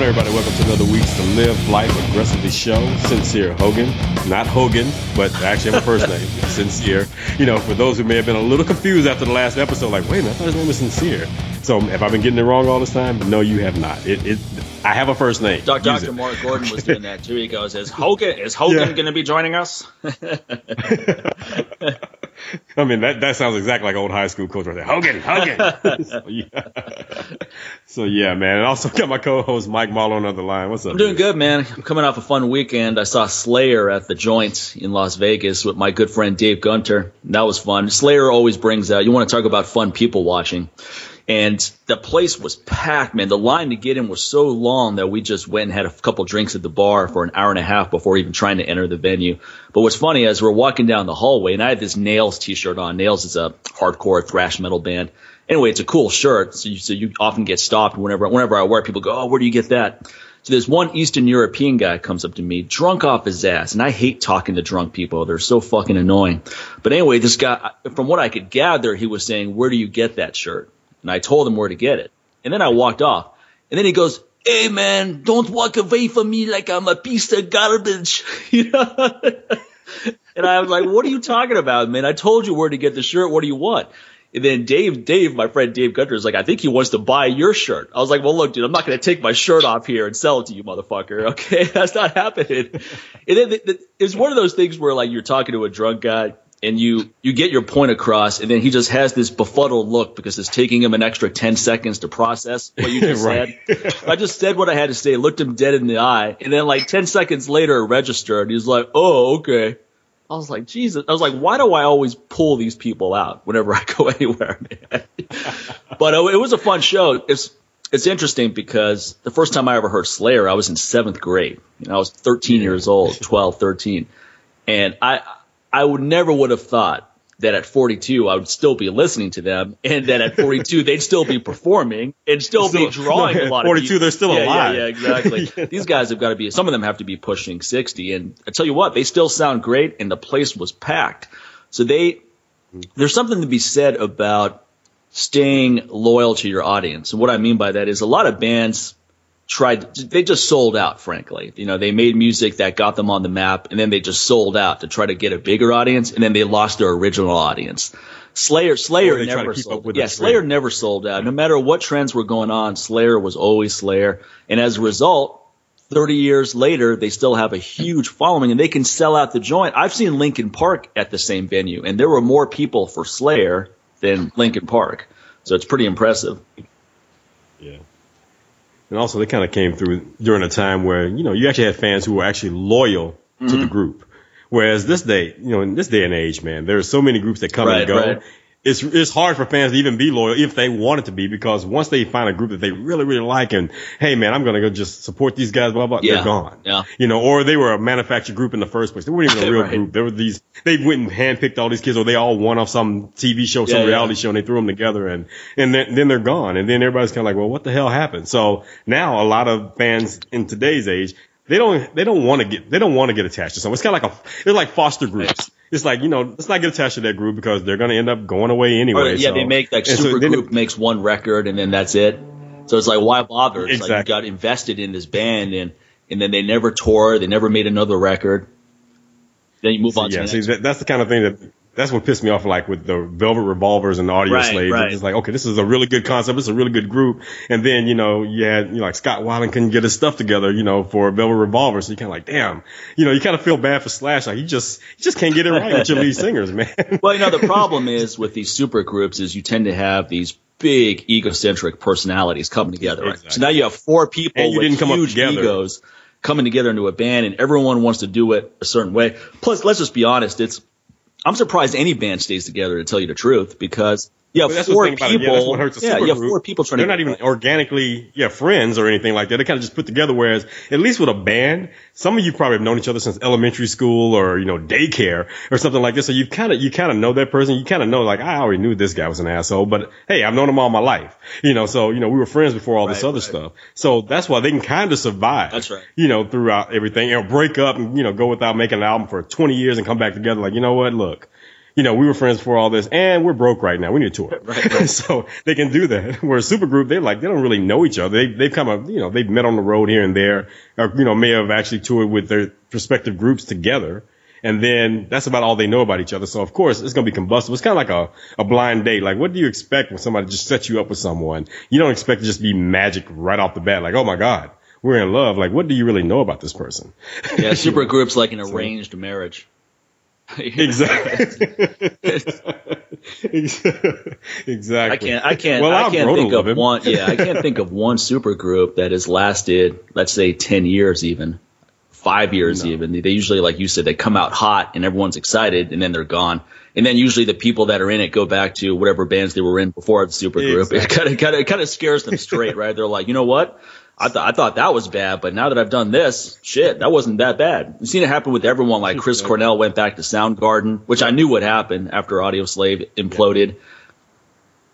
on, everybody? Welcome to another week's The Live Life Aggressively show. Sincere Hogan, not Hogan, but I actually have a first name, Sincere. You know, for those who may have been a little confused after the last episode, like, wait a minute, I thought his name was Sincere. So have I been getting it wrong all this time? No, you have not. It, it I have a first name. Dr. Dr. Mark Gordon was doing that too. He goes, "Is Hogan is Hogan yeah. going to be joining us?" I mean, that, that sounds exactly like old high school coach right there. Hogan, Hogan. so, yeah. so, yeah, man. And also got my co-host Mike Mahler on the line. What's up? I'm doing good, man. I'm coming off a fun weekend. I saw Slayer at the Joint in Las Vegas with my good friend Dave Gunter. That was fun. Slayer always brings out. You want to talk about fun people watching. And the place was packed, man. The line to get in was so long that we just went and had a couple drinks at the bar for an hour and a half before even trying to enter the venue. But what's funny is we're walking down the hallway and I had this Nails t-shirt on. Nails is a hardcore thrash metal band. Anyway, it's a cool shirt. So you, so you often get stopped whenever, whenever I wear it. People go, Oh, where do you get that? So there's one Eastern European guy comes up to me, drunk off his ass, and I hate talking to drunk people. They're so fucking annoying. But anyway, this guy, from what I could gather, he was saying, "Where do you get that shirt?" And I told him where to get it. And then I walked off. And then he goes, Hey man, don't walk away from me like I'm a piece of garbage. You know? and I was like, what are you talking about, man? I told you where to get the shirt. What do you want? And then Dave, Dave, my friend Dave Gunter is like, I think he wants to buy your shirt. I was like, well, look, dude, I'm not going to take my shirt off here and sell it to you, motherfucker. Okay. That's not happening. And then the, the, it's one of those things where like you're talking to a drunk guy and you you get your point across, and then he just has this befuddled look because it's taking him an extra ten seconds to process what you just right. said. I just said what I had to say, looked him dead in the eye, and then like ten seconds later, it registered. He's like, "Oh, okay." I was like, Jesus. I was like, why do I always pull these people out whenever I go anywhere? but uh, it was a fun show. It's it's interesting because the first time I ever heard Slayer, I was in seventh grade. You know, I was 13 years old, 12, 13. And I, I would never would have thought that at 42 I would still be listening to them, and that at 42 they'd still be performing and still, still be drawing no, a lot 42, they're still yeah, alive. Yeah, yeah, exactly. These guys have got to be. Some of them have to be pushing 60, and I tell you what, they still sound great, and the place was packed. So they, there's something to be said about staying loyal to your audience, and what I mean by that is a lot of bands tried they just sold out frankly. You know they made music that got them on the map and then they just sold out to try to get a bigger audience and then they lost their original audience. Slayer slayer never sold yeah slayer never sold out. No matter what trends were going on slayer was always slayer. And as a result 30 years later they still have a huge following and they can sell out the joint. I've seen linkin park at the same venue and there were more people for slayer than linkin park. So it's pretty impressive and also they kind of came through during a time where you know you actually had fans who were actually loyal mm-hmm. to the mm-hmm. group. Whereas this day, you know, in this day and age, man, there are so many groups that come right, and go. Right it's it's hard for fans to even be loyal if they wanted to be because once they find a group that they really really like and hey man I'm gonna go just support these guys blah blah yeah. they're gone yeah you know or they were a manufactured group in the first place they weren't even a real right. group there were these they went and handpicked all these kids or they all won off some TV show some yeah, reality yeah. show and they threw them together and and then, then they're gone and then everybody's kind of like well what the hell happened so now a lot of fans in today's age they don't they don't want to get they don't want to get attached to someone. It's kind of like a they're like foster groups. It's like you know let's not get attached to that group because they're going to end up going away anyway. Or, yeah, so. they make like super so group it, makes one record and then that's it. So it's like why bother? It's exactly. like you got invested in this band and and then they never toured, they never made another record. Then you move on. Yeah, to see, that's the kind of thing that that's what pissed me off, like with the Velvet Revolvers and the Audio right, Slaves. Right. It's like, okay, this is a really good concept. This is a really good group. And then, you know, you had, you know, like Scott Weiland couldn't get his stuff together, you know, for Velvet Revolver. So you kind of like, damn, you know, you kind of feel bad for Slash. Like, you just, you just can't get it right with your lead singers, man. well, you know, the problem is with these super groups is you tend to have these big egocentric personalities coming together. Right? Exactly. So now you have four people with huge egos coming together into a band and everyone wants to do it a certain way. Plus, let's just be honest, it's I'm surprised any band stays together to tell you the truth because yeah, four people. Yeah, yeah, you have four people trying They're to. not even organically, yeah, friends or anything like that. They kind of just put together. Whereas, at least with a band, some of you probably have known each other since elementary school or you know daycare or something like this. So you kind of you kind of know that person. You kind of know like I already knew this guy was an asshole, but hey, I've known him all my life. You know, so you know we were friends before all this other right. stuff. So that's why they can kind of survive. That's right. You know, throughout everything, or break up and you know go without making an album for 20 years and come back together. Like you know what, look you know, we were friends before all this, and we're broke right now. We need a tour. Right, right. so they can do that. Where a super group, they're like, they don't really know each other. They, they've come up, you know, they've met on the road here and there, or, you know, may have actually toured with their respective groups together. And then that's about all they know about each other. So of course it's going to be combustible. It's kind of like a, a blind date. Like what do you expect when somebody just sets you up with someone? You don't expect to just be magic right off the bat. Like, oh my God, we're in love. Like what do you really know about this person? Yeah. Super groups like an arranged marriage. exactly. exactly. I can't. I can't. Well, I can't think of him. one. Yeah, I can't think of one super group that has lasted, let's say, ten years, even five years, no. even. They usually, like you said, they come out hot and everyone's excited, and then they're gone. And then usually the people that are in it go back to whatever bands they were in before the super group. Exactly. It kind of, kind of, kind of scares them straight, right? They're like, you know what? I thought I thought that was bad, but now that I've done this, shit, that wasn't that bad. You've seen it happen with everyone. Like Chris Cornell went back to Soundgarden, which I knew would happen after Audioslave imploded.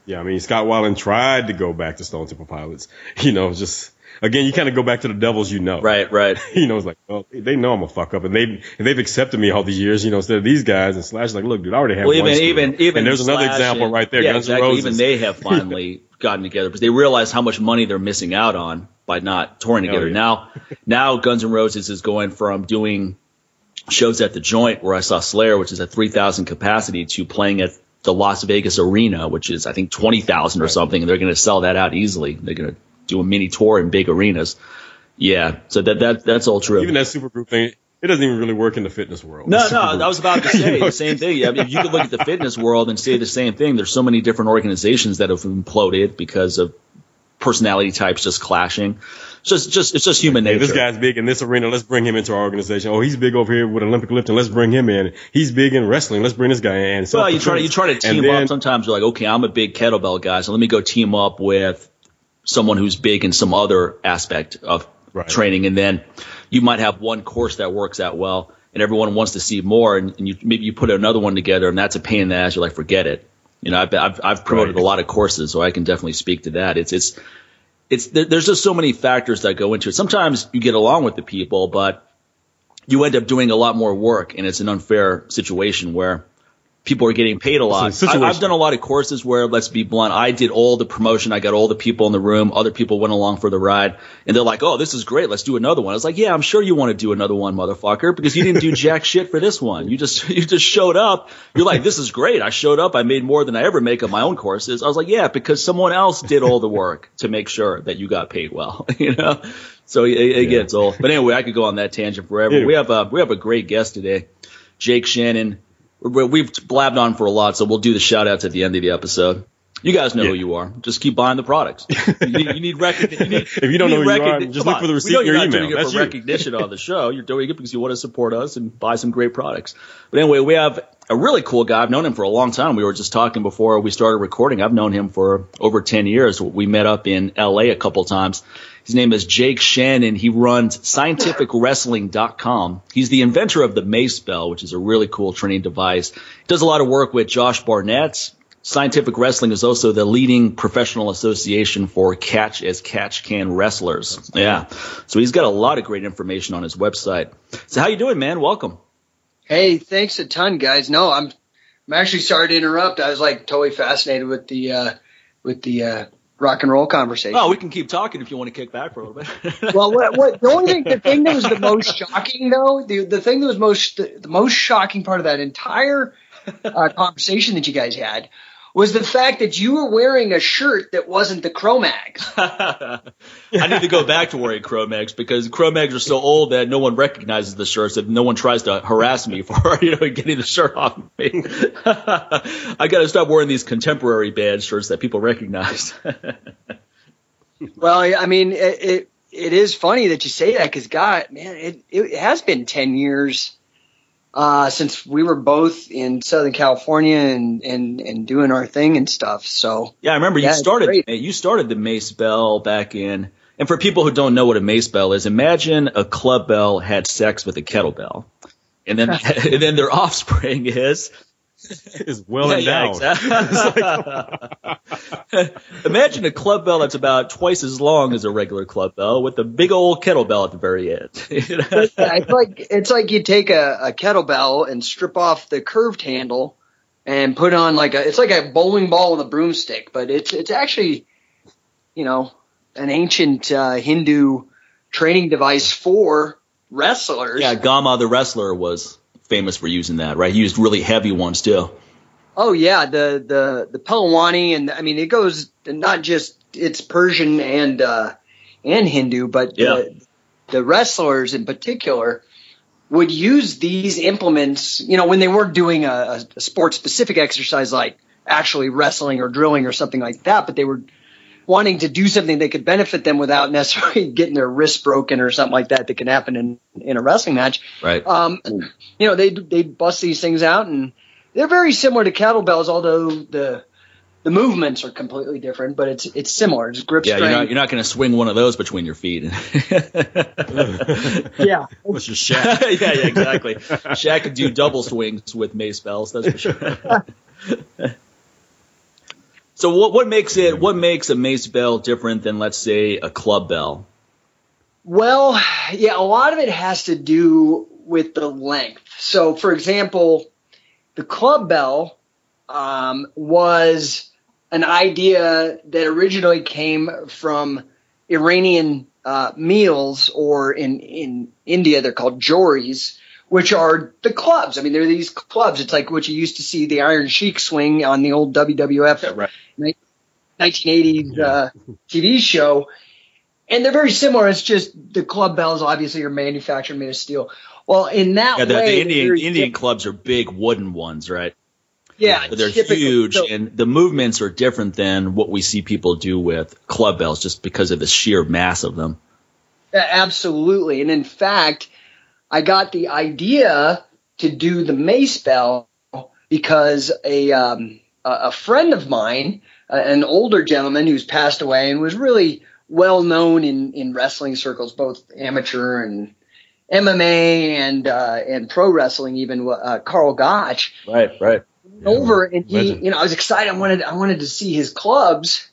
Yeah, I mean Scott Weiland tried to go back to Stone Temple Pilots. You know, just again, you kind of go back to the devils you know. Right, right. you know, it's like, well, they know I'm a fuck up, and they've and they've accepted me all these years. You know, instead of these guys, and Slash like, look, dude, I already have well, one. Even, even, even, and there's another example and, right there. Yeah, Guns exactly. Even they have finally gotten together because they realize how much money they're missing out on by not touring together. Yeah. Now, now Guns N' Roses is going from doing shows at the Joint where I saw Slayer, which is at 3,000 capacity, to playing at the Las Vegas Arena, which is I think 20,000 or right. something, and they're going to sell that out easily. They're going to do a mini tour in big arenas. Yeah, so that that that's all true. Even that supergroup thing, it doesn't even really work in the fitness world. No, no, I was about to say the same thing. I mean, you could look at the fitness world and say the same thing. There's so many different organizations that have imploded because of personality types just clashing. It's just, just it's just human nature. Hey, this guy's big in this arena. Let's bring him into our organization. Oh, he's big over here with Olympic lifting. Let's bring him in. He's big in wrestling. Let's bring this guy in. So well, you try to you try to team then, up. Sometimes you're like, okay, I'm a big kettlebell guy, so let me go team up with someone who's big in some other aspect of right. training, and then you might have one course that works out well, and everyone wants to see more, and, and you maybe you put another one together, and that's a pain in the ass. You're like, forget it. You know, I've I've, I've promoted right. a lot of courses, so I can definitely speak to that. It's it's it's there's just so many factors that go into it. Sometimes you get along with the people, but you end up doing a lot more work, and it's an unfair situation where people are getting paid a lot. I, have done a lot of courses where, let's be blunt, I did all the promotion. I got all the people in the room. Other people went along for the ride, and they're like, "Oh, this is great. Let's do another one." I was like, "Yeah, I'm sure you want to do another one, motherfucker, because you didn't do jack shit for this one. You just you just showed up. You're like, this is great. I showed up. I made more than I ever make on my own courses." I was like, "Yeah, because someone else did all the work to make sure that you got paid well." you know. So it, it yeah. gets old. But anyway, I could go on that tangent forever. Anyway. We have a we have a great guest today, Jake Shannon We've blabbed on for a lot, so we'll do the shout outs at the end of the episode. You guys know yeah. who you are. Just keep buying the products. You need, you need, recognition. if you don't know who recogni- you are, just look on. for the receipt in your email. Doing it That's for you. recognition on the show. You're doing it because you want to support us and buy some great products. But anyway, we have a really cool guy. I've known him for a long time. We were just talking before we started recording. I've known him for over 10 years. We met up in LA a couple times. His name is Jake Shannon. He runs scientificwrestling.com. He's the inventor of the Mace Bell, which is a really cool training device. He does a lot of work with Josh Barnett. Scientific Wrestling is also the leading professional association for catch as catch can wrestlers. Yeah. So he's got a lot of great information on his website. So how you doing, man? Welcome. Hey, thanks a ton, guys. No, I'm I'm actually sorry to interrupt. I was like totally fascinated with the uh, with the uh, rock and roll conversation. Oh, we can keep talking if you want to kick back for a little bit. well, what, what the only thing, the thing that was the most shocking though, the the thing that was most the, the most shocking part of that entire uh, conversation that you guys had was the fact that you were wearing a shirt that wasn't the Cro-Mags. I need to go back to wearing Cro-Mags because Cro-Mags are so old that no one recognizes the shirts that no one tries to harass me for, you know, getting the shirt off me. I got to stop wearing these contemporary band shirts that people recognize. well, I mean, it, it, it is funny that you say that because God, man, it, it has been 10 years uh, since we were both in Southern California and, and, and doing our thing and stuff. So yeah, I remember yeah, you started you started the Mace Bell back in. And for people who don't know what a mace bell is, imagine a club bell had sex with a kettlebell, and then and then their offspring is is well yeah, endowed. Yeah, exactly. Imagine a club bell that's about twice as long as a regular club bell with a big old kettlebell at the very end. it's like it's like you take a, a kettlebell and strip off the curved handle and put on like a it's like a bowling ball with a broomstick, but it's it's actually you know an ancient uh, Hindu training device for wrestlers. Yeah, Gama the wrestler was famous for using that, right? He used really heavy ones too. Oh yeah, the the the Pehlwani and I mean it goes not just it's Persian and uh, and Hindu, but Yeah. the, the wrestlers in particular would use these implements. You know, when they weren't doing a, a sport specific exercise like actually wrestling or drilling or something like that, but they were wanting to do something that could benefit them without necessarily getting their wrist broken or something like that that can happen in in a wrestling match Right. um, you know, they they bust these things out, and they're very similar to kettlebells, although the the movements are completely different. But it's it's similar. It's grip yeah, you're not strength. you're not going to swing one of those between your feet. yeah, What's your shack? yeah, yeah, exactly. Shaq could do double swings with mace bells, that's for sure. So what what makes it what makes a mace bell different than let's say a club bell? Well, yeah, a lot of it has to do with the length. So, for example, the club bell um, was an idea that originally came from Iranian uh, meals, or in in India they're called joris, which are the clubs. I mean, they're these clubs. It's like what you used to see the Iron Sheik swing on the old WWF right. 1980s uh, TV show, and they're very similar. It's just the club bells obviously are manufactured made of steel. Well, in that Yeah, the, way, the Indian Indian clubs are big wooden ones, right? yeah, But they're huge, so- and the movements are different than what we see people do with club bells, just because of the sheer mass of them. Absolutely. And in fact, I got the idea to do the mace bell because a um, a friend of mine, uh, an older gentleman who's passed away and was really well known in in wrestling circles, both amateur and MMA and uh, and pro wrestling, even uh, Karl Gotch Right, right. over and he legend. you know I was excited I wanted I wanted to see his clubs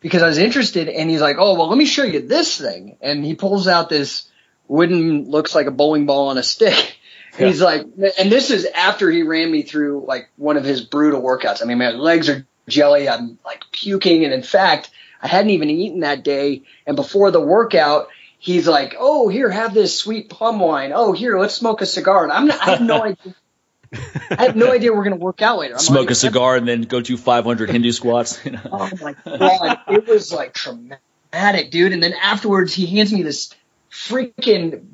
because I was interested and he's like oh well let me show you this thing and he pulls out this wooden looks like a bowling ball on a stick he's like and this is after he ran me through like one of his brutal workouts. I mean my legs are jelly. I'm like puking. And in fact I hadn't even eaten that day. And before the workout he's like oh here have this sweet plum wine. Oh here let's smoke a cigar. And I'm not, I have no idea. I have no idea we're gonna work out later. I'm Smoke like, a cigar and then go do 500 Hindu squats. you know? Oh my god, it was like traumatic, dude. And then afterwards, he hands me this freaking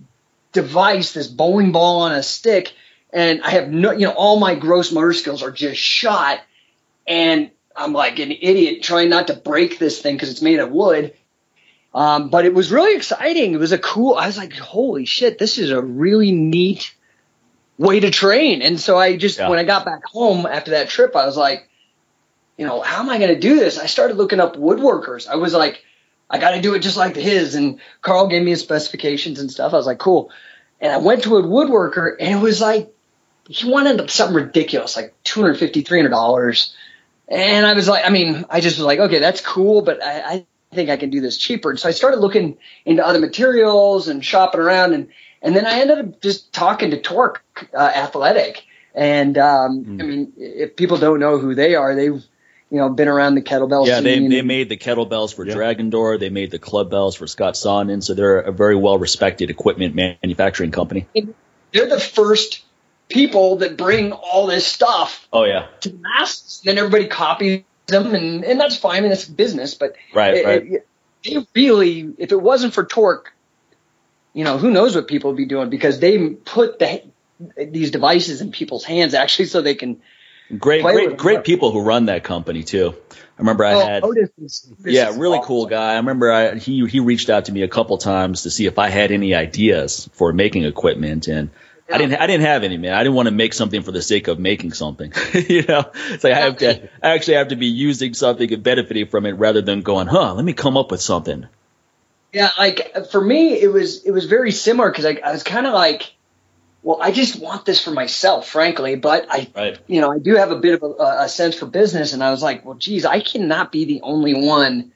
device, this bowling ball on a stick, and I have no, you know, all my gross motor skills are just shot, and I'm like an idiot trying not to break this thing because it's made of wood. Um, but it was really exciting. It was a cool. I was like, holy shit, this is a really neat way to train. And so I just Yeah. when I got back home after that trip, I was like you know, how am I going to do this? I started looking up woodworkers. I was like, I got to do it just like his. And Karl gave me his specifications and stuff. I was like, cool. And I went to a woodworker and it was like, he wanted something ridiculous, like $250, $300. And I was like, I mean, I just was like, okay, that's cool, but I, I think I can do this cheaper. And so I started looking into other materials and shopping around. And, and then I ended up just talking to Torque uh, Athletic. And um, I mean, if people don't know who they are, they've you know been around the kettlebell Yeah, they, scene. they made the kettlebells for Yeah. Dragon Door. They made the club bells for Scott Sonnon. So they're a very well respected equipment manufacturing company. They're the first people that bring all this stuff Oh yeah, to the masses. Then everybody copies them, and, and that's fine. and it's business, but right, it- right. it- they really, if it wasn't for Torque, you know, who knows what people would be doing because they put the these devices in people's hands actually so they can. Great, great, great people who run that company too. I remember I Oh, had. Otis is- yeah, really awesome. cool guy. I remember I, he he reached out to me a couple times to see if I had any ideas for making equipment, and I didn't I didn't have any man. I didn't want to make something for the sake of making something. you know, it's like I have to I actually have to be using something and benefiting from it rather than going, huh? Let me come up with something. Yeah, like for me, it was it was very similar because I, I was kind of like, well, I just want this for myself, frankly. But I, Right. you know, I do have a bit of a, a sense for business, and I was like, well, geez, I cannot be the only one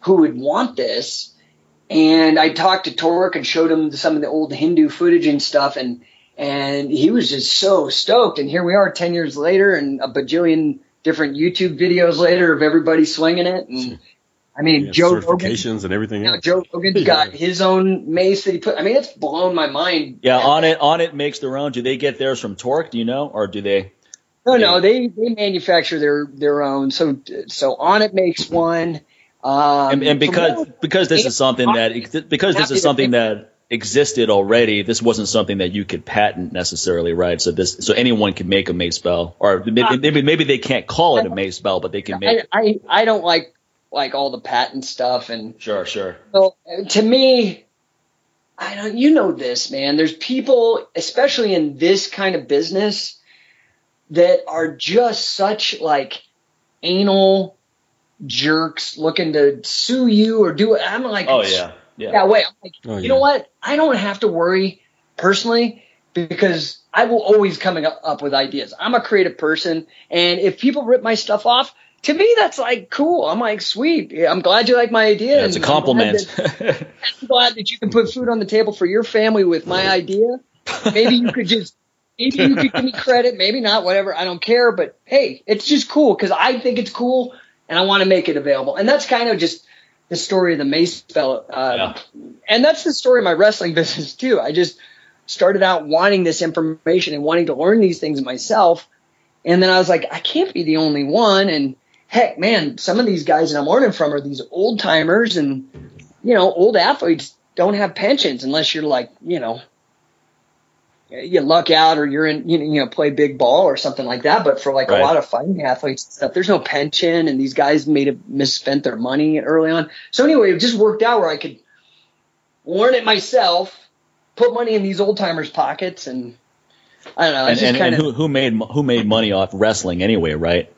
who would want this. And I talked to Torque and showed him some of the old Hindu footage and stuff, and and he was just so stoked. And here we are, ten years later, and a bajillion different YouTube videos later of everybody swinging it. And hmm. I mean, Yeah, Joe certifications Rogan, and everything you else. Joe Rogan's got his own mace that he put. I mean, it's blown my mind. Yeah, Onnit on it makes their own. Do they get theirs from Torque? Do you know, or do they? No, no, they they manufacture their their own. So so Onnit makes one. Um, And, and because because this is something that because this is something that existed already, this wasn't something that you could patent necessarily, right? So this so anyone can make a mace bell, or maybe maybe, maybe they can't call it a mace bell, but they can make. I, I I don't like like all the patent stuff and Sure, sure. So to me, I don't. You know this, man. There's people, especially in this kind of business, that are just such like anal jerks looking to sue you or do it. I'm like, Oh yeah, yeah. that way. I'm like, Oh, you yeah. know what? I don't have to worry personally because I will always coming up, up with ideas. I'm a creative person, and if people rip my stuff off. To me, that's like cool. I'm like, sweet. I'm glad you like my idea. That's a and I'm glad compliment. that- I'm glad that you can put food on the table for your family with my idea. Maybe you could just, maybe you could give me credit, maybe not, whatever. I don't care, but hey, it's just cool because I think it's cool and I want to make it available. And that's kind of just the story of the Mace Bell. Uh, Yeah. And that's the story of my wrestling business too. I just started out wanting this information and wanting to learn these things myself. And then I was like, I can't be the only one. And heck, man, some of these guys that I'm learning from are these old timers and, you know, old athletes don't have pensions unless you're like, you know, you luck out or you're in, you know, you know, play big ball or something like that. But for like Right. a lot of fighting athletes and stuff, there's no pension and these guys made have misspent their money early on. So anyway, it just worked out where I could learn it myself, put money in these old timers' pockets and I don't know. and and, kind and who, who made who made money off wrestling anyway, right?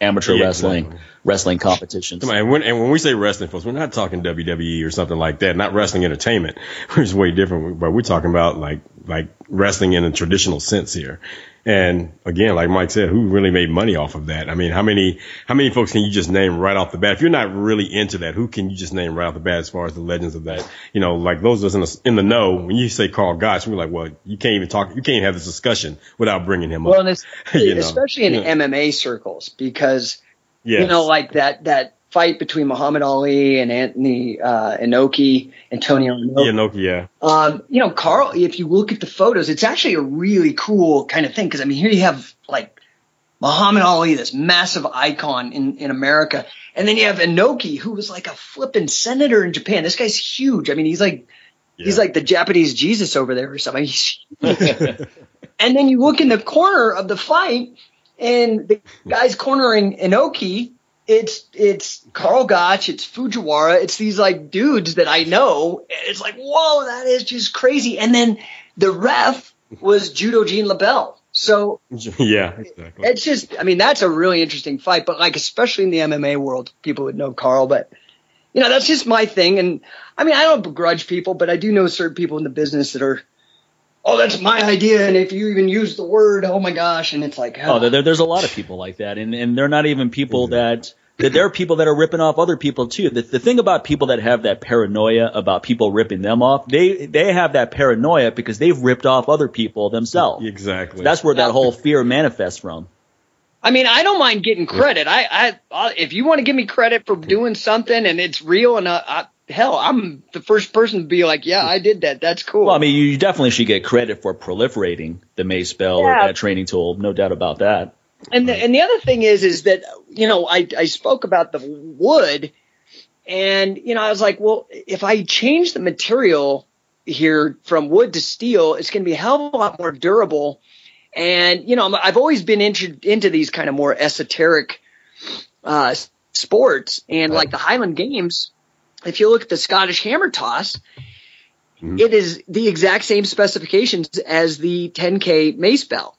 Amateur Yeah, wrestling, exactly. wrestling competitions. Come on, and when, and when we say wrestling, folks, we're not talking WWE or something like that. Not wrestling entertainment, which is way different. But we're talking about like like wrestling in a traditional sense here. And again, like Mike said, who really made money off of that? I mean, how many how many folks can you just name right off the bat? If you're not really into that, who can you just name right off the bat as far as the legends of that? You know, like those of us in the, in the know, when you say Karl Gotch, we're like, well, you can't even talk, you can't have this discussion without bringing him well, up. and it's, You know, especially in yeah. MMA circles because Yes. you know, like that that fight between Muhammad Ali and Anthony uh, Inoki, Antonio Inoki. yeah, yeah. Um, you know, Karl, if you look at the photos, it's actually a really cool kind of thing because I mean, here you have like Muhammad Ali, this massive icon in, in America, and then you have Inoki, who was like a flippin' senator in Japan. This guy's huge. I mean, he's like he's like the Japanese Jesus over there or something. He's huge. and then you look in the corner of the fight, and the guy's cornering Inoki. It's it's Karl Gotch, it's Fujiwara, it's these like dudes that I know. It's like, whoa, that is just crazy. And then the ref was Judo Gene LaBell. So yeah, exactly. it's just, I mean, that's a really interesting fight. But like, especially in the MMA world, people would know Karl. But you know, that's just my thing. And I mean, I don't begrudge people, but I do know certain people in the business that are, oh, that's my idea. And if you even use the word, oh my gosh, and it's like, Oh, there, there's a lot of people like that, and and they're not even people that. that There are people that are ripping off other people too. The, the thing about people that have that paranoia about people ripping them off, they they have that paranoia because they've ripped off other people themselves. Exactly. That's where that whole fear manifests from. I mean, I don't mind getting credit. I, I, I if you want to give me credit for doing something and it's real and uh, I, hell, I'm the first person to be like, yeah, I did that. That's cool. Well, I mean, you definitely should get credit for proliferating the mace bell or that training tool, no doubt about that. And the, and the other thing is, is that, you know, I, I spoke about the wood and, you know, I was like, well, if I change the material here from wood to steel, it's going to be a hell of a lot more durable. And, you know, I've always been into, into these kind of more esoteric, uh, sports and like the Highland Games. If you look at the Scottish hammer toss, Mhm. it is the exact same specifications as the 10K mace bell.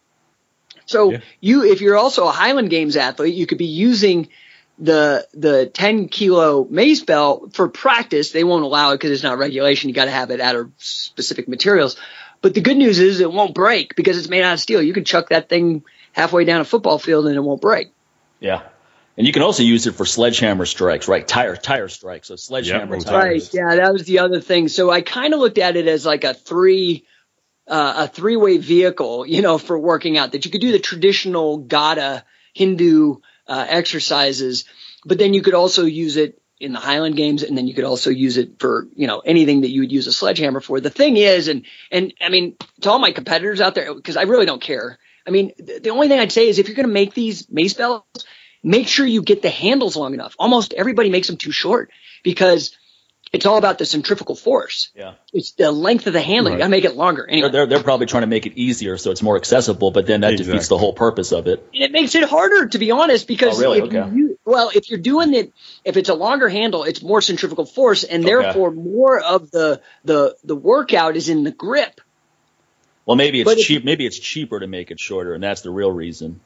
So Yeah. you, if you're also a Highland Games athlete, you could be using the the 10 kilo mace bell for practice. They won't allow it because it's not regulation. You got to have it out of specific materials. But the good news is it won't break because it's made out of steel. You can chuck that thing halfway down a football field and it won't break. Yeah. And you can also use it for sledgehammer strikes, right? Tire tire strikes. So sledgehammer Yep, tires. Right. Yeah, that was the other thing. So I kind of looked at it as like a three uh, a three way vehicle, you know, for working out. That you could do the traditional Gada Hindu uh, exercises, but then you could also use it in the Highland games, and then you could also use it for you know anything that you would use a sledgehammer for. The thing is, and and I mean to all my competitors out there, because I really don't care. I mean, the only thing I'd say is if you're going to make these mace bells, make sure you get the handles long enough. Almost everybody makes them too short because it's all about the centrifugal force. Yeah. It's the length of the handle. Right. You got to make it longer. Anyway. They're, they're, probably trying to make it easier so it's more accessible, but then that exactly. defeats the whole purpose of it. And it makes it harder, to be honest, because oh, really? if okay. you, well, if you're doing it, if it's a longer handle, it's more centrifugal force, and okay. therefore more of the the the workout is in the grip. Well, maybe it's but cheap. If, maybe it's cheaper to make it shorter, and that's the real reason.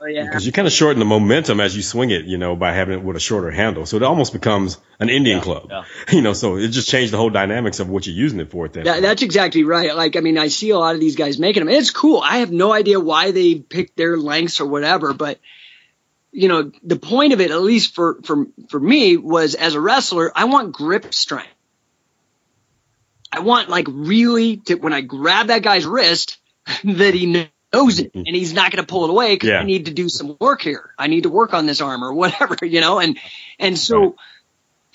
Oh, yeah. Because you kind of shorten the momentum as you swing it, you know, by having it with a shorter handle. So it almost becomes an Indian yeah, club, yeah. you know, so it just changed the whole dynamics of what you're using it for at that that, That's exactly right. Like, I mean, I see a lot of these guys making them. It's cool. I have no idea why they picked their lengths or whatever, but you know, the point of it, at least for, for, for me was as a wrestler, I want grip strength. I want like really to, when I grab that guy's wrist, that he knows it and he's not going to pull it away because yeah. I need to do some work here. I need to work on this arm or whatever, you know, and, and so right.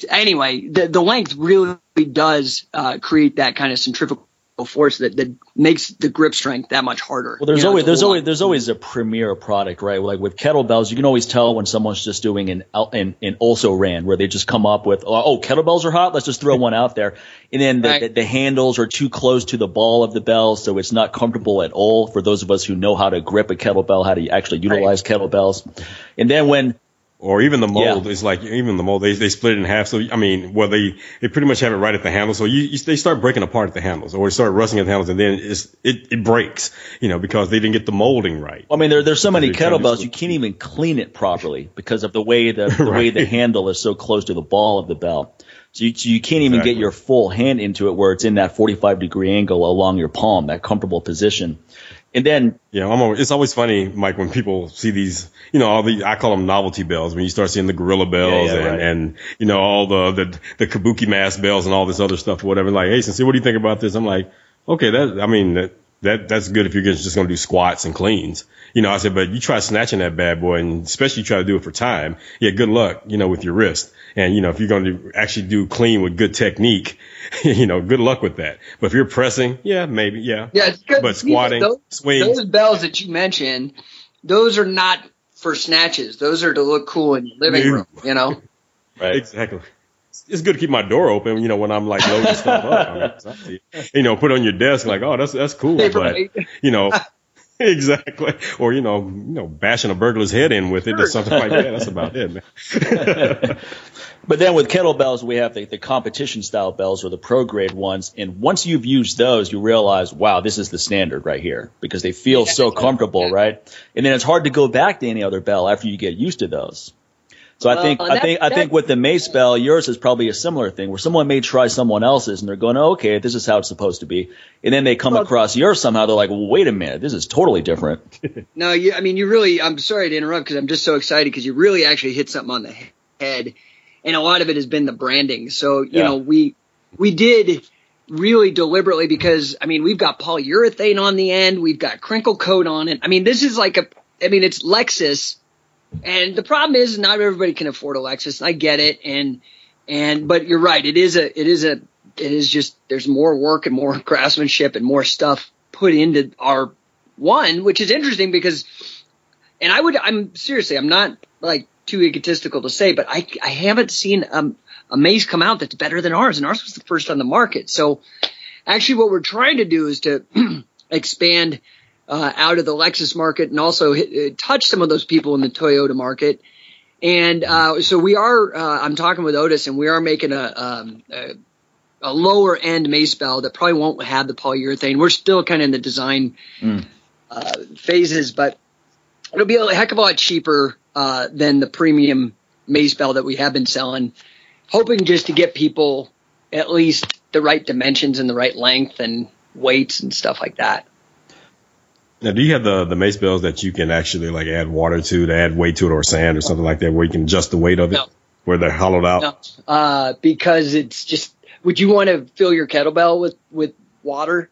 anyway, the, the length really does, uh, create that kind of centrifugal force that, that makes the grip strength that much harder. Well, there's you know, always there's always there's always a premier product, right? Like with kettlebells, you can always tell when someone's just doing an an, an also ran where they just come up with oh, oh kettlebells are hot, let's just throw one out there, and then the, right. the, the, handles are too close to the ball of the bell, so it's not comfortable at all for those of us who know how to grip a kettlebell, how to actually utilize right. kettlebells, and then when or even the mold yeah. is like even the mold they they split it in half. So I mean, well they they pretty much have it right at the handle. So you, you they start breaking apart at the handles, or they start rusting at the handles, and then it's it, it breaks, you know, because they didn't get the molding right. I mean, there there's so many kettlebells you can't even clean it properly because of the way the, the right. way the handle is so close to the ball of the bell. So you, so you can't even exactly. get your full hand into it where it's in that 45 degree angle along your palm, that comfortable position. And then, yeah, I'm always, it's always funny, Mike, when people see these, you know, all the, I call them novelty bells, when you start seeing the gorilla bells yeah, yeah, and, right. and, you know, all the, the, the kabuki mask bells and all this other stuff, whatever. Like, hey, Sensei, what do you think about this? I'm like, okay, that, I mean, that, that, that's good if you're just going to do squats and cleans. You know, I said, but you try snatching that bad boy and especially you try to do it for time. Yeah, good luck, you know, with your wrist. And, you know, if you're going to actually do clean with good technique, you know, good luck with that. But if you're pressing, yeah, maybe, yeah. Yeah, it's good. But squatting, those, swings. Those bells that you mentioned, those are not for snatches. Those are to look cool in your living room, you know? right. Exactly. It's good to keep my door open, you know, when I'm like loading stuff up. I mean, you know, put on your desk like, oh, that's that's cool, but you know, exactly. Or you know, you know, bashing a burglar's head in with it or something like that. That's about it, man. but then with kettlebells, we have the, the competition style bells or the pro grade ones. And once you've used those, you realize, wow, this is the standard right here because they feel so comfortable, right? And then it's hard to go back to any other bell after you get used to those. So I think, I think, I think with the mace bell, yours is probably a similar thing where someone may try someone else's and they're going, oh, okay, this is how it's supposed to be. And then they come well, across yours somehow. They're like, well, wait a minute, this is totally different. no, you, I mean, you really, I'm sorry to interrupt because I'm just so excited because you really actually hit something on the head. And a lot of it has been the branding. So, you yeah. know, we, we did really deliberately because, I mean, we've got polyurethane on the end. We've got crinkle coat on it. I mean, this is like a, I mean, it's Lexus and the problem is not everybody can afford a Lexus. I get it. And, and, but you're right. It is a, it is a, it is just, there's more work and more craftsmanship and more stuff put into our one, which is interesting because, and I would, I'm seriously, I'm not like too egotistical to say, but I, I haven't seen a mace come out that's better than ours. And ours was the first on the market. So actually what we're trying to do is to expand uh, out of the Lexus market and also hit, uh, touch some of those people in the Toyota market. And uh, so we are. Uh, I'm talking with Otis, and we are making a, um, a, a lower end mace bell that probably won't have the polyurethane. We're still kind of in the design mm. phases, but it'll be a heck of a lot cheaper uh, than the premium mace bell that we have been selling. Hoping just to get people at least the right dimensions and the right length and weights and stuff like that. Now, do you have the the mace bells that you can actually like add water to, to add weight to it, or sand or something like that, where you can adjust the weight of it, no. where they're hollowed out? No, uh, because it's just. Would you want to fill your kettlebell with with water?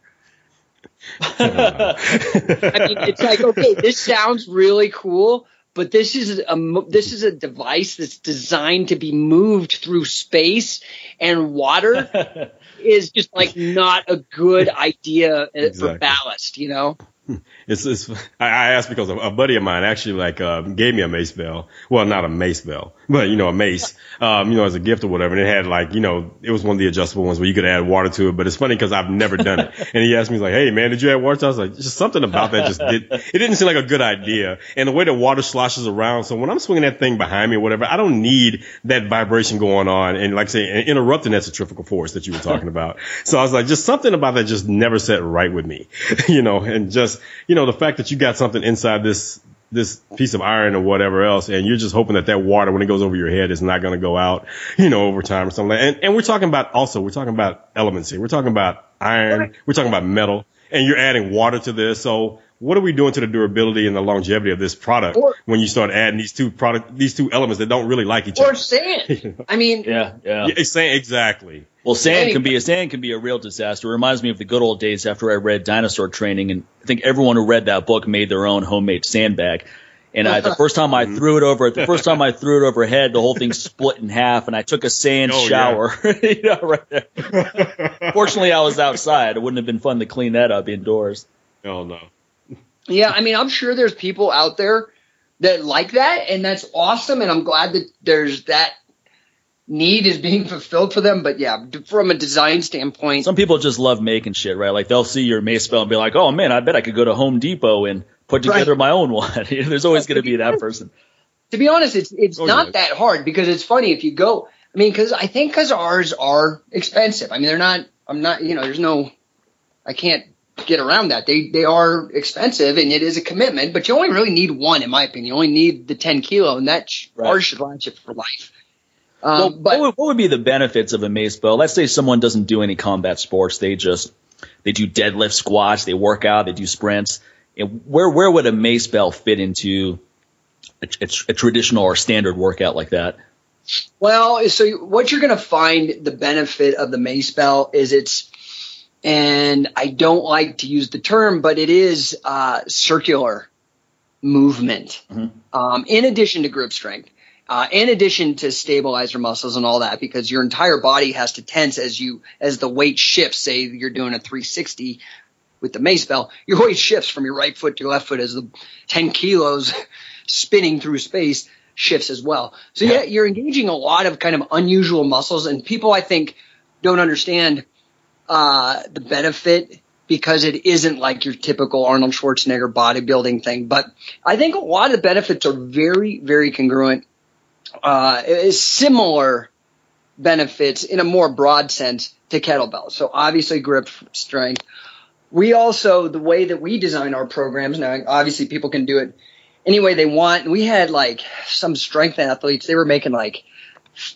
I mean, it's like okay, this sounds really cool, but this is a this is a device that's designed to be moved through space and water is just like not a good idea exactly. for ballast, you know it's, it's I, asked because a, buddy of mine actually like uh, gave me a mace bell. Well, not a mace bell, but you know a mace, um, you know as a gift or whatever. And it had like you know it was one of the adjustable ones where you could add water to it. But it's funny because I've never done it. and he asked me like, "Hey man, did you add water?" I was like, just something about that just did. It didn't seem like a good idea. And the way the water sloshes around, so when I'm swinging that thing behind me or whatever, I don't need that vibration going on and like say interrupting that centrifugal force that you were talking about. So I was like, just something about that just never set right with me, you know, and just you know the fact that you got something inside this this piece of iron or whatever else, and you're just hoping that that water, when it goes over your head, is not going to go out, you know, over time or something. Like and and we're talking about also we're talking about elements here. We're talking about iron. We're talking about metal, and you're adding water to this. So what are we doing to the durability and the longevity of this product or, when you start adding these two product these two elements that don't really like each or other? Or sand. I mean, yeah, yeah, yeah sand exactly. Well, sand can be a sand can be a real disaster. It reminds me of the good old days after I read Dinosaur Training, and I think everyone who read that book made their own homemade sandbag. And I, the first time I mm-hmm. threw it over, the first time I threw it overhead, the whole thing split in half, and I took a sand oh, shower. Yeah. you know, right there. Fortunately, I was outside. It wouldn't have been fun to clean that up indoors. Oh no. Yeah, I mean, I'm sure there's people out there that like that, and that's awesome. And I'm glad that there's that need is being fulfilled for them. But yeah, from a design standpoint, some people just love making shit, right? Like they'll see your mace bell and be like, "Oh man, I bet I could go to Home Depot and put together right. my own one." There's always going to be that person. To be honest, it's it's oh, not that hard because it's funny if you go. I mean, because I think because ours are expensive. I mean, they're not. I'm not. You know, there's no. I can't get around that. They they are expensive and it is a commitment, but you only really need one, in my opinion. You only need the 10 kilo, and that right. should last you for life. Um, well, but what would, what would, be the benefits of a mace bell? Let's say someone doesn't do any combat sports; they just they do deadlift, squats, they work out, they do sprints. And where where would a mace bell fit into a, a, a traditional or standard workout like that? Well, so what you're going to find the benefit of the mace bell is it's, and I don't like to use the term, but it is uh, circular movement. Mm-hmm. Um, in addition to grip strength, uh, in addition to stabilizer muscles and all that, because your entire body has to tense as you as the weight shifts. Say you're doing a 360 with the mace bell, your weight shifts from your right foot to your left foot as the 10 kilos spinning through space shifts as well. So yeah, you're engaging a lot of kind of unusual muscles, and people I think don't understand uh, the benefit because it isn't like your typical Arnold Schwarzenegger bodybuilding thing. But I think a lot of the benefits are very, very congruent uh, similar benefits in a more broad sense to kettlebells. So obviously grip strength. We also, the way that we design our programs, now obviously people can do it any way they want. We had like some strength athletes, they were making like,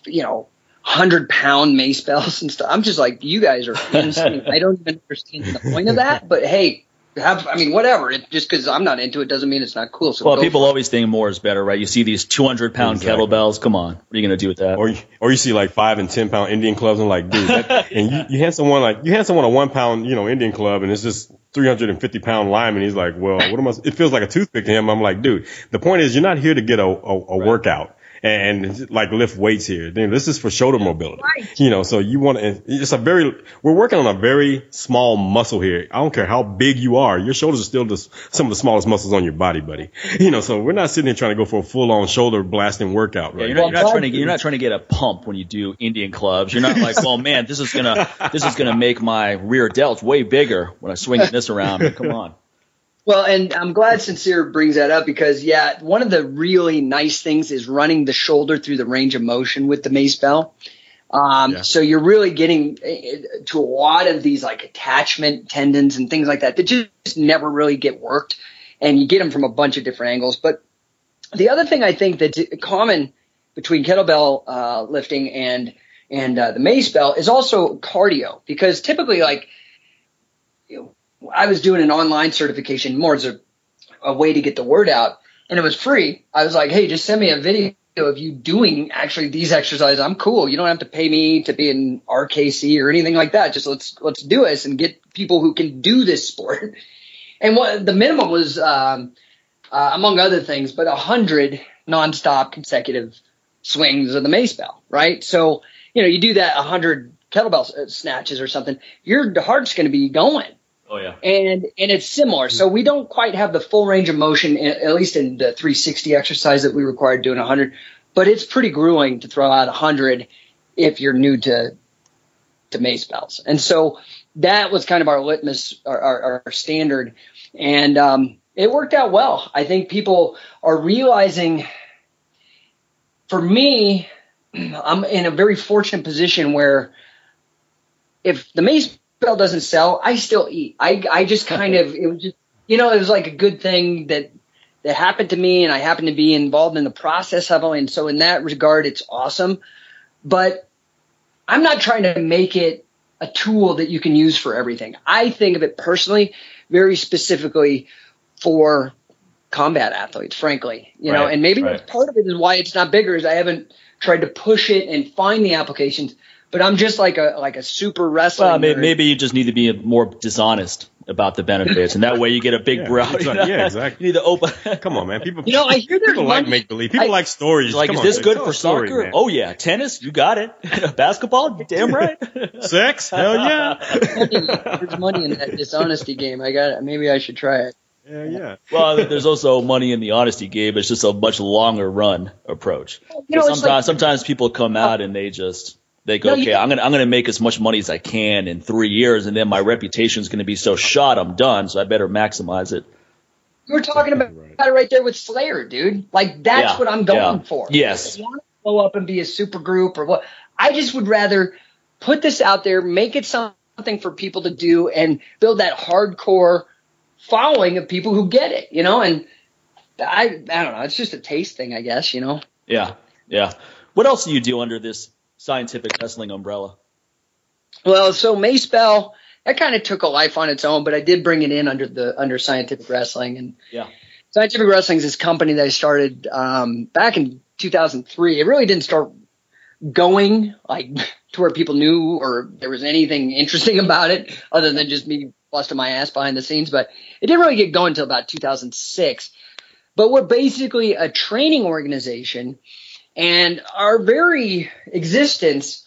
you know, hundred pound mace bells and stuff. I'm just like, you guys are insane. I don't even understand the point of that, but hey, have I mean whatever. It, just because I'm not into it doesn't mean it's not cool. So well, people always think more is better, right? You see these 200 pound exactly. kettlebells. Come on, what are you gonna do with that? Or you, or you see like five and 10 pound Indian clubs and like, dude, that, and you, you hand someone like you hand someone a one pound you know Indian club and it's just 350 pound lime and he's like, well, what am I? It feels like a toothpick to him. I'm like, dude, the point is you're not here to get a, a, a right. workout and like lift weights here. Then this is for shoulder mobility. Right. You know, so you want to, it's a very, we're working on a very small muscle here. I don't care how big you are. Your shoulders are still just some of the smallest muscles on your body, buddy. You know, so we're not sitting here trying to go for a full on shoulder blasting workout, right? Yeah, you're, not, you're not trying to, you're not trying to get a pump when you do Indian clubs. You're not like, well, man, this is going to, this is going to make my rear delts way bigger when I swing this around. Come on. Well, and I'm glad Sincere brings that up because, yeah, one of the really nice things is running the shoulder through the range of motion with the mace bell. Um, yeah. So you're really getting eh, to a lot of these like attachment tendons and things like that that just never really get worked, and you get them from a bunch of different angles. But the other thing I think that's common between kettlebell uh, lifting and and uh, the mace bell is also cardio because typically like I was doing an online certification more as a, a way to get the word out, and it was free. I was like, hey, just send me a video of you doing actually these exercises. I'm cool. You don't have to pay me to be in RKC or anything like that. Just let's let's do this and get people who can do this sport. And what the minimum was, um, uh, among other things, but a hundred nonstop consecutive swings of the mace bell, right? So you know you do that a hundred kettlebell snatches or something, your heart's going to be going. Oh yeah. And and it's similar. So we don't quite have the full range of motion, at least in the 360 exercise that we require doing 100. But it's pretty grueling to throw out 100 if you're new to to mace bells. And so that was kind of our litmus, our, our, our standard, and um, it worked out well. I think people are realizing. For me, I'm in a very fortunate position where if the mace bell doesn't sell, I still eat. I I just kind of it was just you know it was like a good thing that that happened to me, and I happened to be involved in the process of it, and so in that regard, it's awesome. But I'm not trying to make it a tool that you can use for everything. I think of it personally, very specifically for combat athletes, frankly, you know, and maybe right. part of it is why it's not bigger is I haven't tried to push it and find the applications but I'm just like a like a super wrestler. Well, maybe, maybe, you just need to be more dishonest about the benefits, and that way you get a big yeah, brow. Exactly. Yeah, exactly. You need to open. Come on, man. People, you know, I hear people like make believe. People I, like stories. Like, Come is on, this man. good Tell for story, soccer? Man. Oh yeah, tennis, you got it. Basketball, damn right. Sex, hell yeah. There's money in that dishonesty game. I got it. Maybe I should try it. Yeah, yeah. Well, there's also money in the honesty game. It's just a much longer run approach. You know, sometimes, like, sometimes people come out and they just they go, no, okay, I'm gonna I'm gonna make as much money as I can in three years, and then my reputation is gonna be so shot, I'm done. So I better maximize it. You were talking about right. it right there with Slayer, dude. Like that's yeah, what I'm going yeah. for. Yes. I want to go up and be a super group or what. I just would rather put this out there, make it something for people to do, and build that hardcore following of people who get it. You know, and I I don't know. It's just a taste thing, I guess. You know. Yeah. Yeah. What else do you do under this scientific wrestling umbrella? Well, so Mace Bell, that kind of took a life on its own, but I did bring it in under the under scientific wrestling and yeah. Scientific Wrestling is this company that I started um, back in 2003. It really didn't start going like to where people knew or there was anything interesting about it other than just me busting my ass behind the scenes. But it didn't really get going until about 2006. But we're basically a training organization and our very existence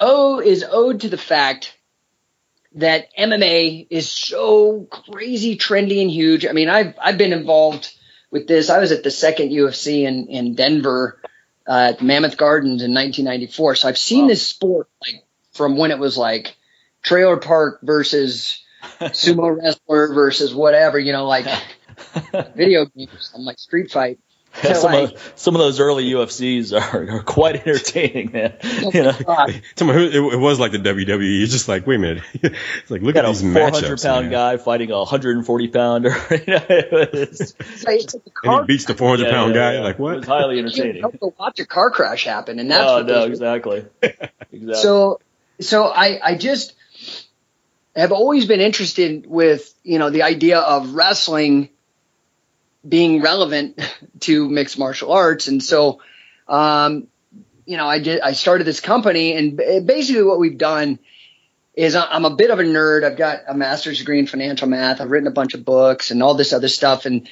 oh, is owed to the fact that MMA is so crazy trendy and huge. I mean, I've, I've been involved with this. I was at the second UFC in, in Denver, uh, at Mammoth Gardens in 1994. So I've seen wow. this sport like from when it was like trailer park versus sumo wrestler versus whatever, you know, like video games, I'm like street fight. Yeah, some, like, of, some of those early UFCs are, are quite entertaining, man. You know? it, it, was like the WWE. It's just like, wait a minute. it's like, look at these matchups. A 400 pound man. guy fighting a 140 pounder. you know, it's, it's and he beats the 400 yeah, pound yeah, guy. yeah. Like, what? It was highly entertaining. You to watch a car crash happen, and that's oh, what no, exactly. exactly. So, so I, I just have always been interested with, you know, the idea of wrestling being relevant to mixed martial arts. And so, um, you know, I did, I started this company and basically what we've done is I'm a bit of a nerd. I've got a master's degree in financial math. I've written a bunch of books and all this other stuff. And,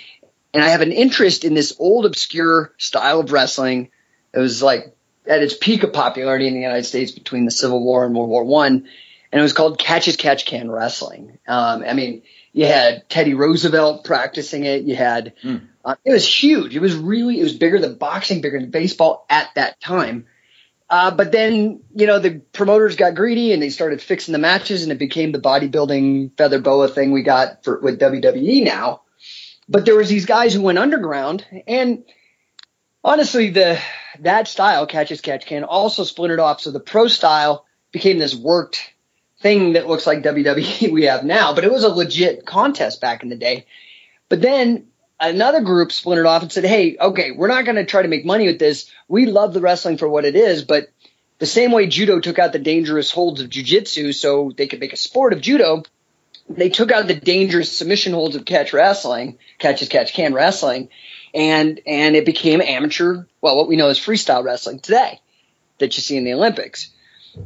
and I have an interest in this old obscure style of wrestling. It was like at its peak of popularity in the United States between the Civil War and World War One. And it was called catch as catch can wrestling. Um, I mean, you had Teddy Roosevelt practicing it. You had mm. uh, it was huge. It was really it was bigger than boxing, bigger than baseball at that time. Uh, but then you know the promoters got greedy and they started fixing the matches, and it became the bodybuilding feather boa thing we got for with WWE now. But there was these guys who went underground, and honestly, the that style catch as catch can also splintered off. So the pro style became this worked thing that looks like WWE we have now, but it was a legit contest back in the day. But then another group splintered off and said, Hey, okay, we're not going to try to make money with this. We love the wrestling for what it is, but the same way judo took out the dangerous holds of jujitsu so they could make a sport of judo, they took out the dangerous submission holds of catch wrestling, catch as catch can wrestling, and and it became amateur. Well, what we know as freestyle wrestling today that you see in the Olympics.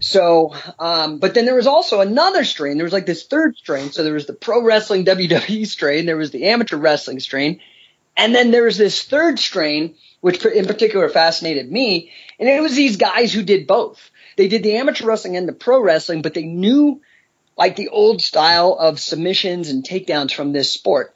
So, um, but then there was also another strain. There was like this third strain. So there was the pro wrestling WWE strain. There was the amateur wrestling strain. And then there was this third strain, which in particular fascinated me. And it was these guys who did both. They did the amateur wrestling and the pro wrestling, but they knew like the old style of submissions and takedowns from this sport.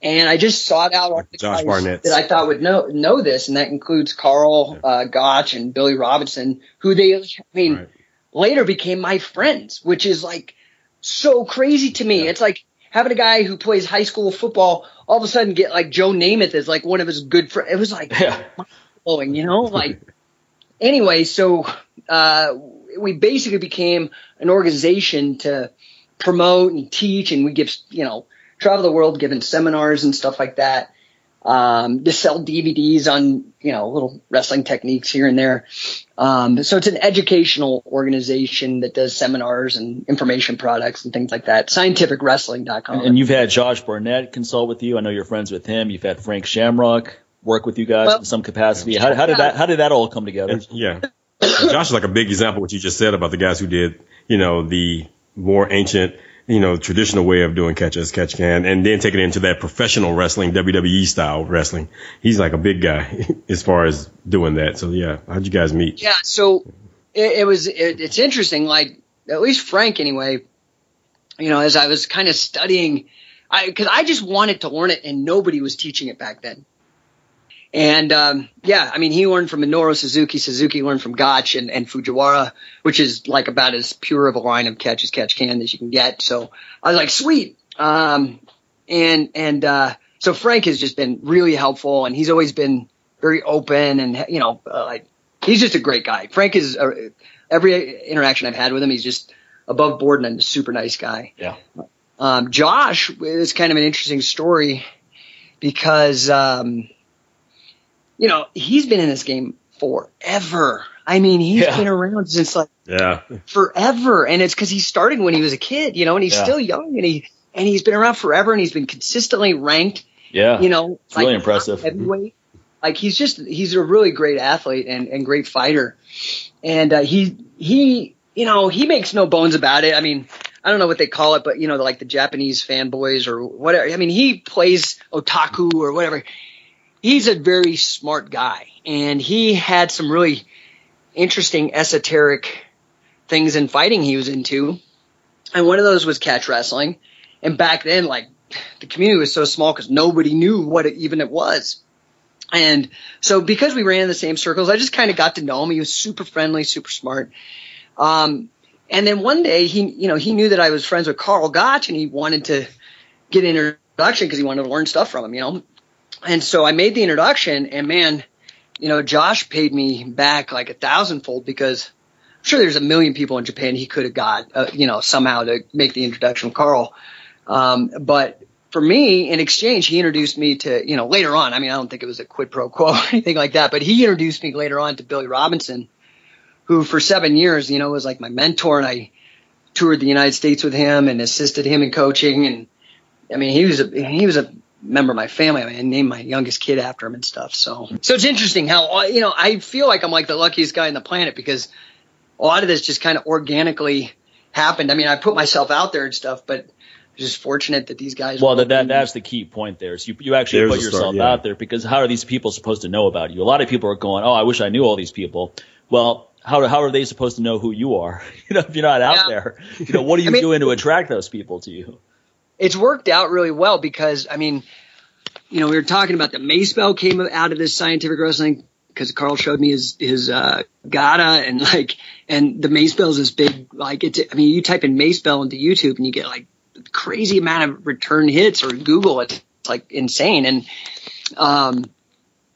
And I just sought out Josh Barnett that I thought would know know this, and that includes Karl uh, Gotch and Billy Robinson, who they, I mean, right. Later became my friends, which is like so crazy to me. Yeah. It's like having a guy who plays high school football all of a sudden get like Joe Namath as like one of his good friends. It was like yeah. blowing, you know, like anyway. So uh, we basically became an organization to promote and teach, and we give you know travel the world giving seminars and stuff like that. Um, to sell DVDs on, you know, little wrestling techniques here and there. Um, so it's an educational organization that does seminars and information products and things like that. Scientificwrestling.com. And you've had Josh Barnett consult with you. I know you're friends with him. You've had Frank Shamrock work with you guys well, in some capacity. How, how, did that, how did that all come together? And, yeah. Josh is like a big example of what you just said about the guys who did, you know, the more ancient you know, traditional way of doing catch as catch can and then take it into that professional wrestling, WWE style wrestling. He's like a big guy as far as doing that. So yeah, how'd you guys meet? Yeah. So it, it was, it, it's interesting. Like at least Frank anyway, you know, as I was kind of studying, I, cause I just wanted to learn it and nobody was teaching it back then. And um, yeah, I mean, he learned from Minoru Suzuki. Suzuki learned from Gotch and, and Fujiwara, which is like about as pure of a line of catch as catch can as you can get. So I was like, sweet. Um, and and uh, so Frank has just been really helpful, and he's always been very open, and you know, uh, like he's just a great guy. Frank is uh, every interaction I've had with him, he's just above board and a super nice guy. Yeah. Um, Josh is kind of an interesting story because. Um, you know, he's been in this game forever. I mean, he's yeah. been around since like yeah forever, and it's because he started when he was a kid, you know, and he's yeah. still young, and he and he's been around forever, and he's been consistently ranked. Yeah, you know, it's like really impressive. Heavyweight, like he's just he's a really great athlete and and great fighter, and uh, he he you know he makes no bones about it. I mean. I don't know what they call it, but you know, like the Japanese fanboys or whatever. I mean, he plays otaku or whatever he's a very smart guy, and he had some really interesting esoteric things in fighting he was into. And one of those was catch wrestling. And back then, like the community was so small because nobody knew what it, even it was. And so because we ran in the same circles, I just kind of got to know him. He was super friendly, super smart. Um, and then one day he, you know, he knew that I was friends with Karl Gotch and he wanted to get an introduction because he wanted to learn stuff from him, you know and so I made the introduction, and man, you know, Josh paid me back like a thousandfold because I'm sure there's a million people in Japan he could have got, uh, you know, somehow to make the introduction Karl. Um, but for me, in exchange, he introduced me to, you know, later on. I mean, I don't think it was a quid pro quo or anything like that, but he introduced me later on to Billy Robinson, who for seven years, you know, was like my mentor, and I toured the United States with him and assisted him in coaching. And I mean, he was a he was a member of my family. I mean, named my youngest kid after him and stuff. So, so it's interesting how, uh, you know, I feel like I'm like the luckiest guy on the planet because a lot of this just kind of organically happened. I mean, I put myself out there and stuff, but just fortunate that these guys. Well, that, that that's the key point there. So you, you actually There's put yourself start, yeah. out there because how are these people supposed to know about you? A lot of people are going, "Oh, I wish I knew all these people." Well, how how are they supposed to know who you are? you know, if you're not out yeah. there, you know, what are you I mean, doing to attract those people to you? It's worked out really well because I mean, you know, we were talking about the mace bell came out of this scientific wrestling because Karl showed me his his uh, gada and like and the mace bell is this big like it's I mean you type in mace bell into YouTube and you get like crazy amount of return hits or Google it's like insane. And um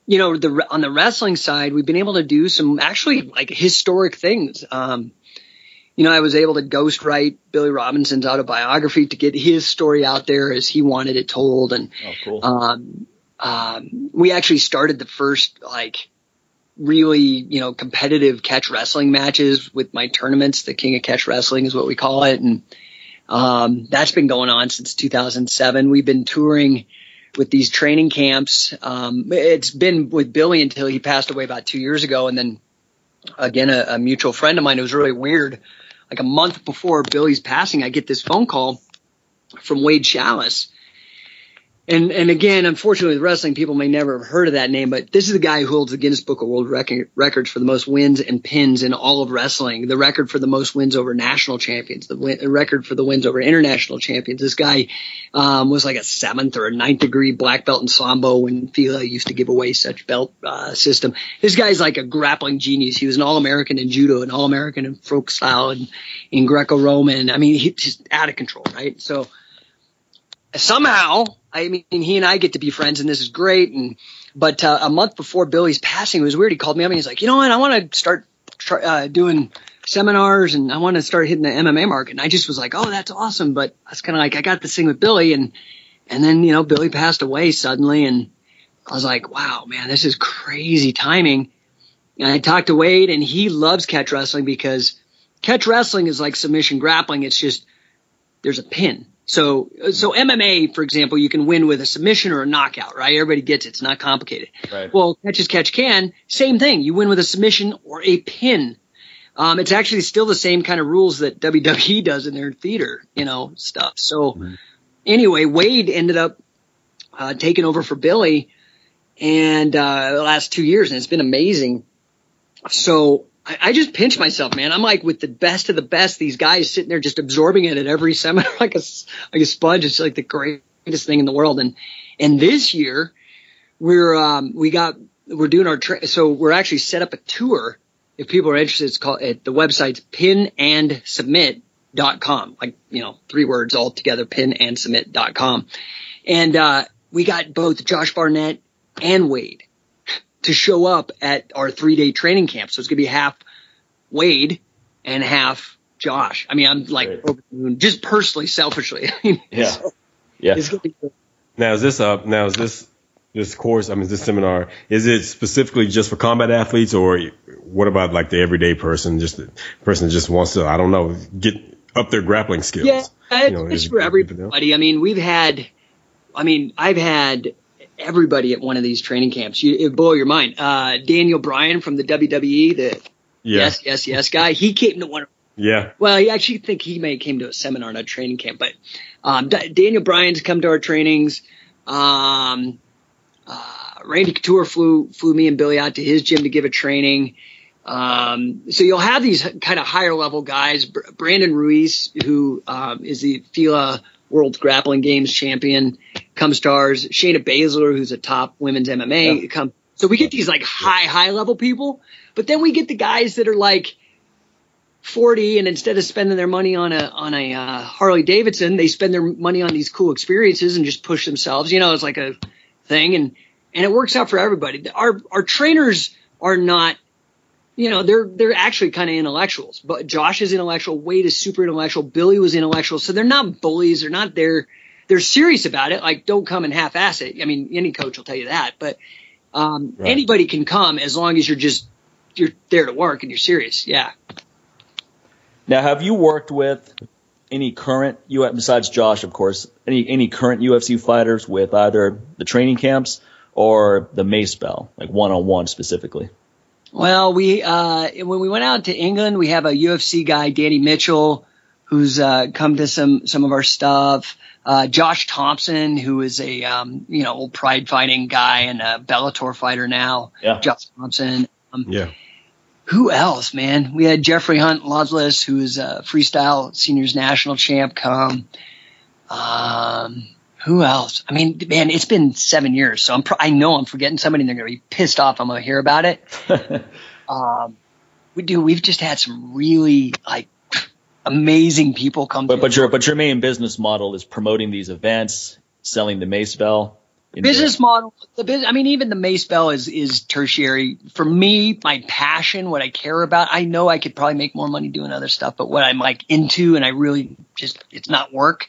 you know the on the wrestling side we've been able to do some actually like historic things. Um you know, I was able to ghostwrite Billy Robinson's autobiography to get his story out there as he wanted it told. And, oh, cool. um, um, we actually started the first like really, you know, competitive catch wrestling matches with my tournaments. The King of Catch Wrestling is what we call it. And, Um, that's been going on since 2007. We've been touring with these training camps. Um, it's been with Billy until he passed away about two years ago, and then again a, a mutual friend of mine. It was really weird. Like a month before Billy's passing, I get this phone call from Wade Schalles, and and again, unfortunately, with wrestling, people may never have heard of that name, but this is the guy who holds the Guinness Book of World Record, Records for the most wins and pins in all of wrestling, the record for the most wins over national champions, the, win, the record for the wins over international champions. This guy um, was like a seventh or a ninth degree black belt in sambo when FILA used to give away such belt uh, system. This guy's like a grappling genius. He was an All American in judo, an All American in folk style, and in Greco Roman. I mean, he's just out of control, right? So somehow I mean, he and I get to be friends, and this is great. And but uh, a month before Billy's passing, it was weird. He called me up and he's like, you know what? I want to start try, uh, doing seminars, and I want to start hitting the MMA market. And I just was like, oh, that's awesome. But I was kind of like, I got this thing with Billy, and and then you know, Billy passed away suddenly, and I was like, wow, man, this is crazy timing. And I talked to Wade, and he loves catch wrestling because catch wrestling is like submission grappling. It's just there's a pin so, so MMA, for example, you can win with a submission or a knockout, right? Everybody gets it. It's not complicated. Right. Well, catch as catch can, same thing. You win with a submission or a pin. Um, it's actually still the same kind of rules that WWE does in their theater, you know, stuff. So mm-hmm. anyway, Wade ended up, uh, taking over for Billy and, uh, the last two years and it's been amazing. So I, I just pinch myself, man. I'm like with the best of the best. These guys sitting there just absorbing it at every seminar like a like a sponge. It's like the greatest thing in the world. And and this year we're um, we got we're doing our tra- so we're actually set up a tour. If people are interested, it's called the website's pinandsubmit.com. Like you know, three words all together, pinandsubmit.com. And uh, we got both Josh Barnett and Wade to show up at our three day training camp. So it's going to be half Wade and half Josh. I mean, I'm like right. over the moon, just personally, selfishly. yeah. So yeah. Now is this uh now is this this course, I mean this seminar, is it specifically just for combat athletes or what about like the everyday person, just the person that just wants to, I don't know, get up their grappling skills? Yeah, it's, you know, it's for everybody. I mean, we've had, I mean, I've had everybody at one of these training camps. You, it blow your mind. Uh, Daniel Bryan from the WWE, the yeah. yes, yes, yes guy. He came to one. Yeah. Well, I actually think he may have came to a seminar, not a training camp, but um, D- Daniel Bryan's come to our trainings. Um, uh, Randy Couture flew flew me and Billy out to his gym to give a training. Um, so you'll have these kind of higher level guys. Brandon Ruiz, who um, is the FILA World Grappling Games champion, come stars. Shayna Baszler, who's a top women's MMA, yeah. come. So we get these like high, high level people, but then we get the guys that are like 40 and instead of spending their money on a, on a, uh, Harley Davidson, they spend their money on these cool experiences and just push themselves. You know, it's like a thing and, and it works out for everybody. Our, our trainers are not you know, they're they're actually kind of intellectuals. But Josh is intellectual, Wade is super intellectual, Billy was intellectual. So they're not bullies, they're not there they're serious about it. Like don't come and half ass it. I mean, any coach will tell you that, but um, right. anybody can come as long as you're just you're there to work and you're serious. Yeah. Now, have you worked with any current UFC besides Josh, of course, any any current UFC fighters with either the training camps or the Mace Bell, like one on one specifically? Well, we uh, when we went out to England, we have a UFC guy, Danny Mitchell, who's uh, come to some some of our stuff. Uh, Josh Thompson, who is a um, you know old pride fighting guy and a Bellator fighter now. Yeah. Josh Thompson. Um, yeah. Who else, man? We had Jeffrey Hunt Lawless, who is a freestyle seniors national champ, come. Um, who else? I mean, man, it's been seven years, so I'm pro- I know I'm forgetting somebody, and they're going to be pissed off. I'm going to hear about it. um, we do. We've just had some really like amazing people come. But but your but your main business model is promoting these events, selling the Mace Bell. Business the- model, the business. I mean, even the Mace Bell is is tertiary for me. My passion, what I care about. I know I could probably make more money doing other stuff, but what I'm like into, and I really just it's not work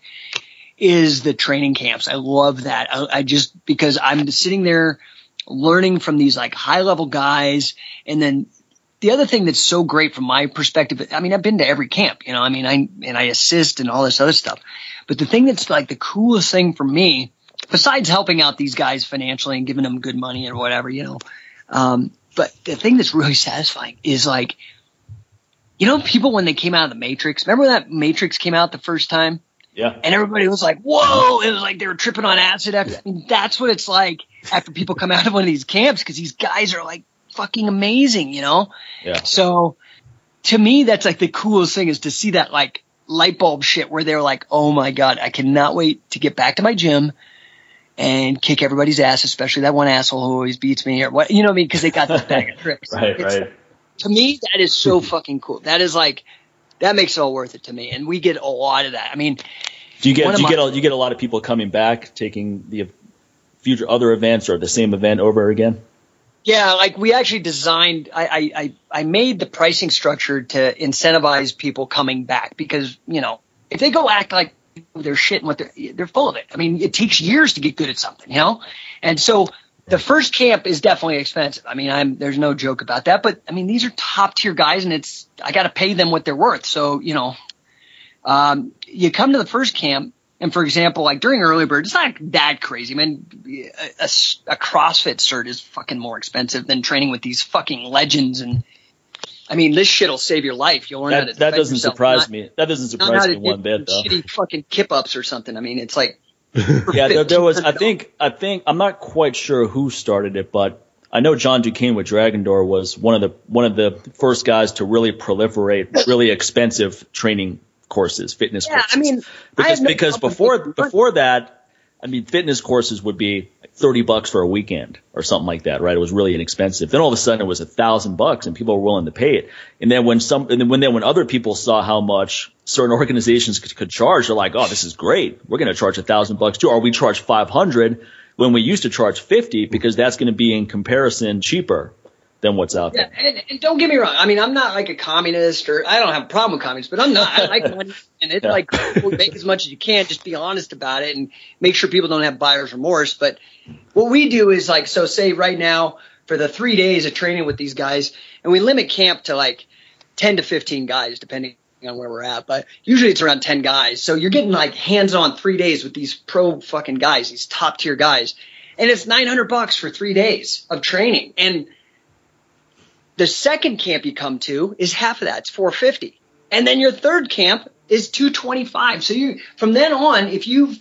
is the training camps. I love that. I, I just because I'm sitting there learning from these like high level guys and then the other thing that's so great from my perspective, I mean, I've been to every camp, you know, I mean, I, and I assist and all this other stuff. But the thing that's like the coolest thing for me, besides helping out these guys financially and giving them good money or whatever, you know, um, but the thing that's really satisfying is like, you know, people when they came out of the Matrix, remember that Matrix came out the first time? Yeah. And everybody was like, whoa, it was like they were tripping on acid after. I mean, that's what it's like after people come out of one of these camps because these guys are like fucking amazing, you know? Yeah. So to me, that's like the coolest thing is to see that like light bulb shit where they're like, oh my God, I cannot wait to get back to my gym and kick everybody's ass, especially that one asshole who always beats me or what, you know what I mean? Cause they got this bag of tricks. right, It's- right. To me, that is so fucking cool. That is like, that makes it all worth it to me. And we get a lot of that. I mean, Do you get do you my- get a, you get a lot of people coming back, taking the future other events or the same event over again? Yeah, like we actually designed. I, I I made the pricing structure to incentivize people coming back because you know if they go act like they're shit and what they're they're full of it. I mean, it takes years to get good at something, you know. And so the first camp is definitely expensive. I mean, I'm there's no joke about that. But I mean, these are top tier guys, and it's I got to pay them what they're worth. So you know, um, you come to the first camp, and for example, like during early bird, it's not that crazy. I mean, a, a, a CrossFit cert is fucking more expensive than training with these fucking legends. And I mean, this shit will save your life. You'll learn how to That that doesn't yourself, surprise not- me. That doesn't surprise to me one do bit though. Shitty fucking kip ups or something. I mean, it's like Yeah, there, there was. I think. I think. I'm not quite sure who started it, but I know John Du Cane with Dragon Door was one of the one of the first guys to really proliferate really expensive training courses, fitness Yeah, courses. I mean, because no because before before that, I mean, fitness courses would be like thirty bucks for a weekend or something like that, right? It was really inexpensive. Then all of a sudden, it was a thousand bucks, and people were willing to pay it. And then when some, and then when then when other people saw how much certain organizations could, could charge, they're like, "Oh, this is great. We're going to charge a thousand bucks too." Or we charge five hundred when we used to charge fifty because that's going to be in comparison cheaper than what's out Yeah, there. and, and don't get me wrong. I mean, I'm not like a communist, or I don't have a problem with communists, but I'm not. I like money, and it's Yeah. like make as much as you can. Just be honest about it, and make sure people don't have buyer's remorse. But what we do is like, so say right now for the three days of training with these guys, and we limit camp to like 10 to 15 guys, depending on where we're at. But usually it's around 10 guys. So you're getting like hands on three days with these pro fucking guys, these top tier guys, and it's 900 bucks for three days of training, and the second camp you come to is half of that. It's 450. And then your third camp is 225. So you, from then on, if you've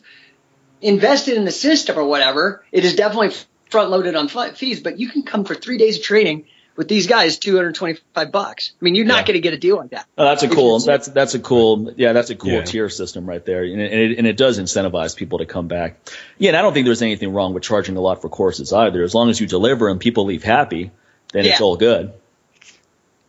invested in the system or whatever, it is definitely front loaded on fees, but you can come for three days of training with these guys, 225 bucks. I mean, you're not Yeah. going to get a deal like that. Oh, that's a cool. That's that's a cool. Yeah, that's a cool Yeah. tier system right there, and it, and it does incentivize people to come back. Yeah, and I don't think there's anything wrong with charging a lot for courses either. As long as you deliver and people leave happy, then it's all good.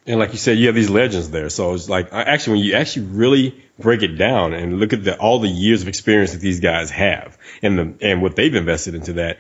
And like you said, you have these legends there. So it's like, actually, when you actually really break it down and look at the, all the years of experience that these guys have and the, and what they've invested into that,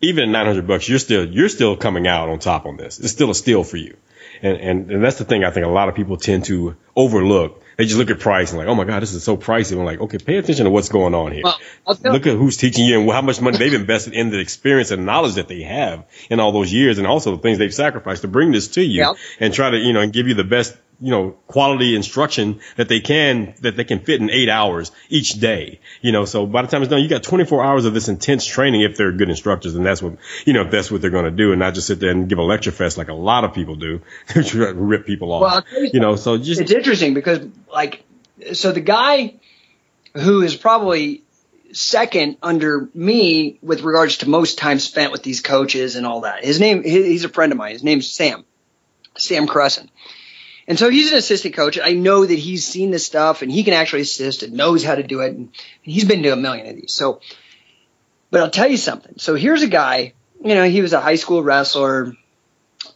even at 900 bucks, you're still, you're still coming out on top on this. It's still a steal for you. And, and, and that's the thing I think a lot of people tend to overlook. They just look at price and like, oh my God, this is so pricey. I'm like, okay, pay attention to what's going on here. Well, Look at who's teaching you and how much money they've invested in the experience and knowledge that they have in all those years and also the things they've sacrificed to bring this to you Yeah. and try to, you know, and give you the best, you know, quality instruction that they can, that they can fit in eight hours each day. You know, so by the time it's done, you got 24 hours of this intense training if they're good instructors and that's what, you know, if that's what they're going to do and not just sit there and give a lecture fest like a lot of people do, to rip people off. Well, you you know, so just, it's interesting because like so the guy who is probably second under me with regards to most time spent with these coaches and all that his name he's a friend of mine his name's sam sam crescent and so he's an assistant coach i know that he's seen this stuff and he can actually assist and knows how to do it and he's been to a million of these so but i'll tell you something so here's a guy you know he was a high school wrestler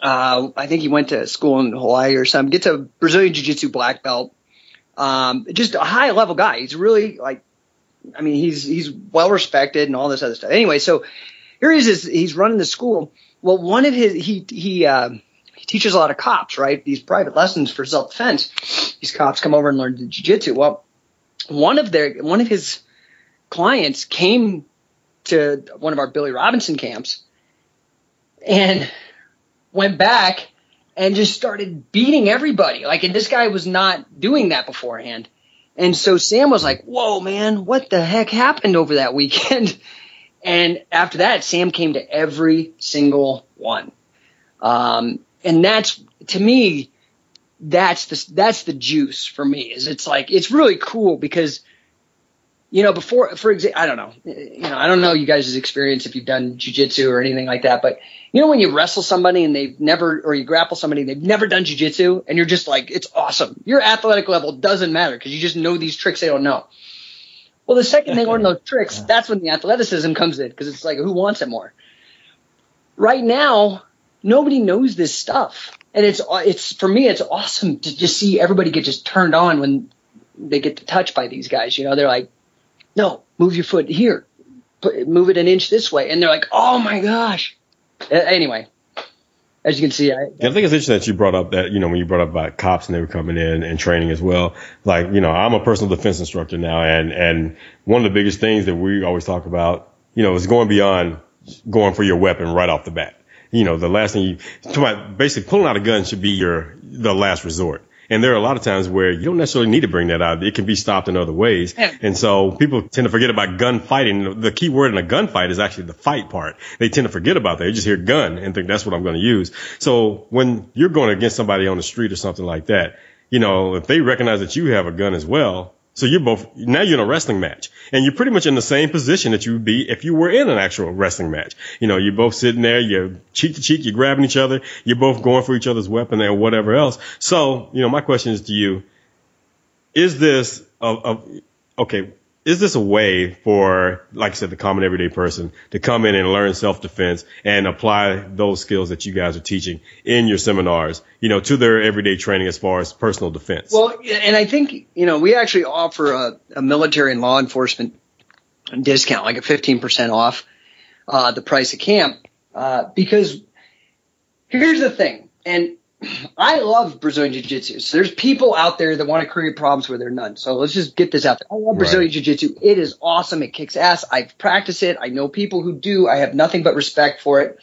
uh, I think he went to school in Hawaii or something. Gets a Brazilian Jiu-Jitsu black belt. Um, just a high level guy. He's really like, I mean, he's he's well respected and all this other stuff. Anyway, so here he is. He's running the school. Well, one of his he he uh, he teaches a lot of cops, right? These private lessons for self defense. These cops come over and learn the jiu-jitsu. Well, one of their one of his clients came to one of our Billy Robinson camps and went back and just started beating everybody. Like, and this guy was not doing that beforehand. And so Sam was like, whoa, man, what the heck happened over that weekend? And after that, Sam came to every single one. Um, and that's, to me, that's the, that's the juice for me is it's like, it's really cool because – you know, before, for example, I don't know, you know, I don't know you guys' experience if you've done jujitsu or anything like that, but you know, when you wrestle somebody and they've never, or you grapple somebody and they've never done jujitsu and you're just like, it's awesome. Your athletic level doesn't matter because you just know these tricks they don't know. Well, the second they learn those tricks, that's when the athleticism comes in because it's like, who wants it more? Right now, nobody knows this stuff. And it's, it's, for me, it's awesome to just see everybody get just turned on when they get touched by these guys. You know, they're like, no, move your foot here, move it an inch this way, and they're like, oh my gosh. Uh, anyway, as you can see, I, yeah, I think it's interesting that you brought up that, you know, when you brought up about cops and they were coming in and training as well. Like, you know, I'm a personal defense instructor now and, and one of the biggest things that we always talk about, you know, is going beyond going for your weapon right off the bat. You know, the last thing you, basically pulling out a gun should be your, the last resort. And there are a lot of times where you don't necessarily need to bring that out. It can be stopped in other ways. Yeah. And so people tend to forget about gunfighting. The key word in a gunfight is actually the fight part. They tend to forget about that. They just hear gun and think that's what I'm going to use. So when you're going against somebody on the street or something like that, you know, if they recognize that you have a gun as well, so you're both, now you're in a wrestling match and you're pretty much in the same position that you would be if you were in an actual wrestling match. You know, you're both sitting there, you're cheek to cheek, you're grabbing each other, you're both going for each other's weapon and whatever else. So, you know, my question is to you, is this a, a okay, is this a way for, like I said, the common everyday person to come in and learn self-defense and apply those skills that you guys are teaching in your seminars, you know, to their everyday training as far as personal defense? Well, and I think, you know, we actually offer a, a military and law enforcement discount, like a 15% off uh, the price of camp, uh, because here's the thing, and I love Brazilian Jiu Jitsu. So there's people out there that want to create problems where there are none. So let's just get this out there. I love Brazilian right. Jiu Jitsu. It is awesome. It kicks ass. I've practiced it. I know people who do. I have nothing but respect for it.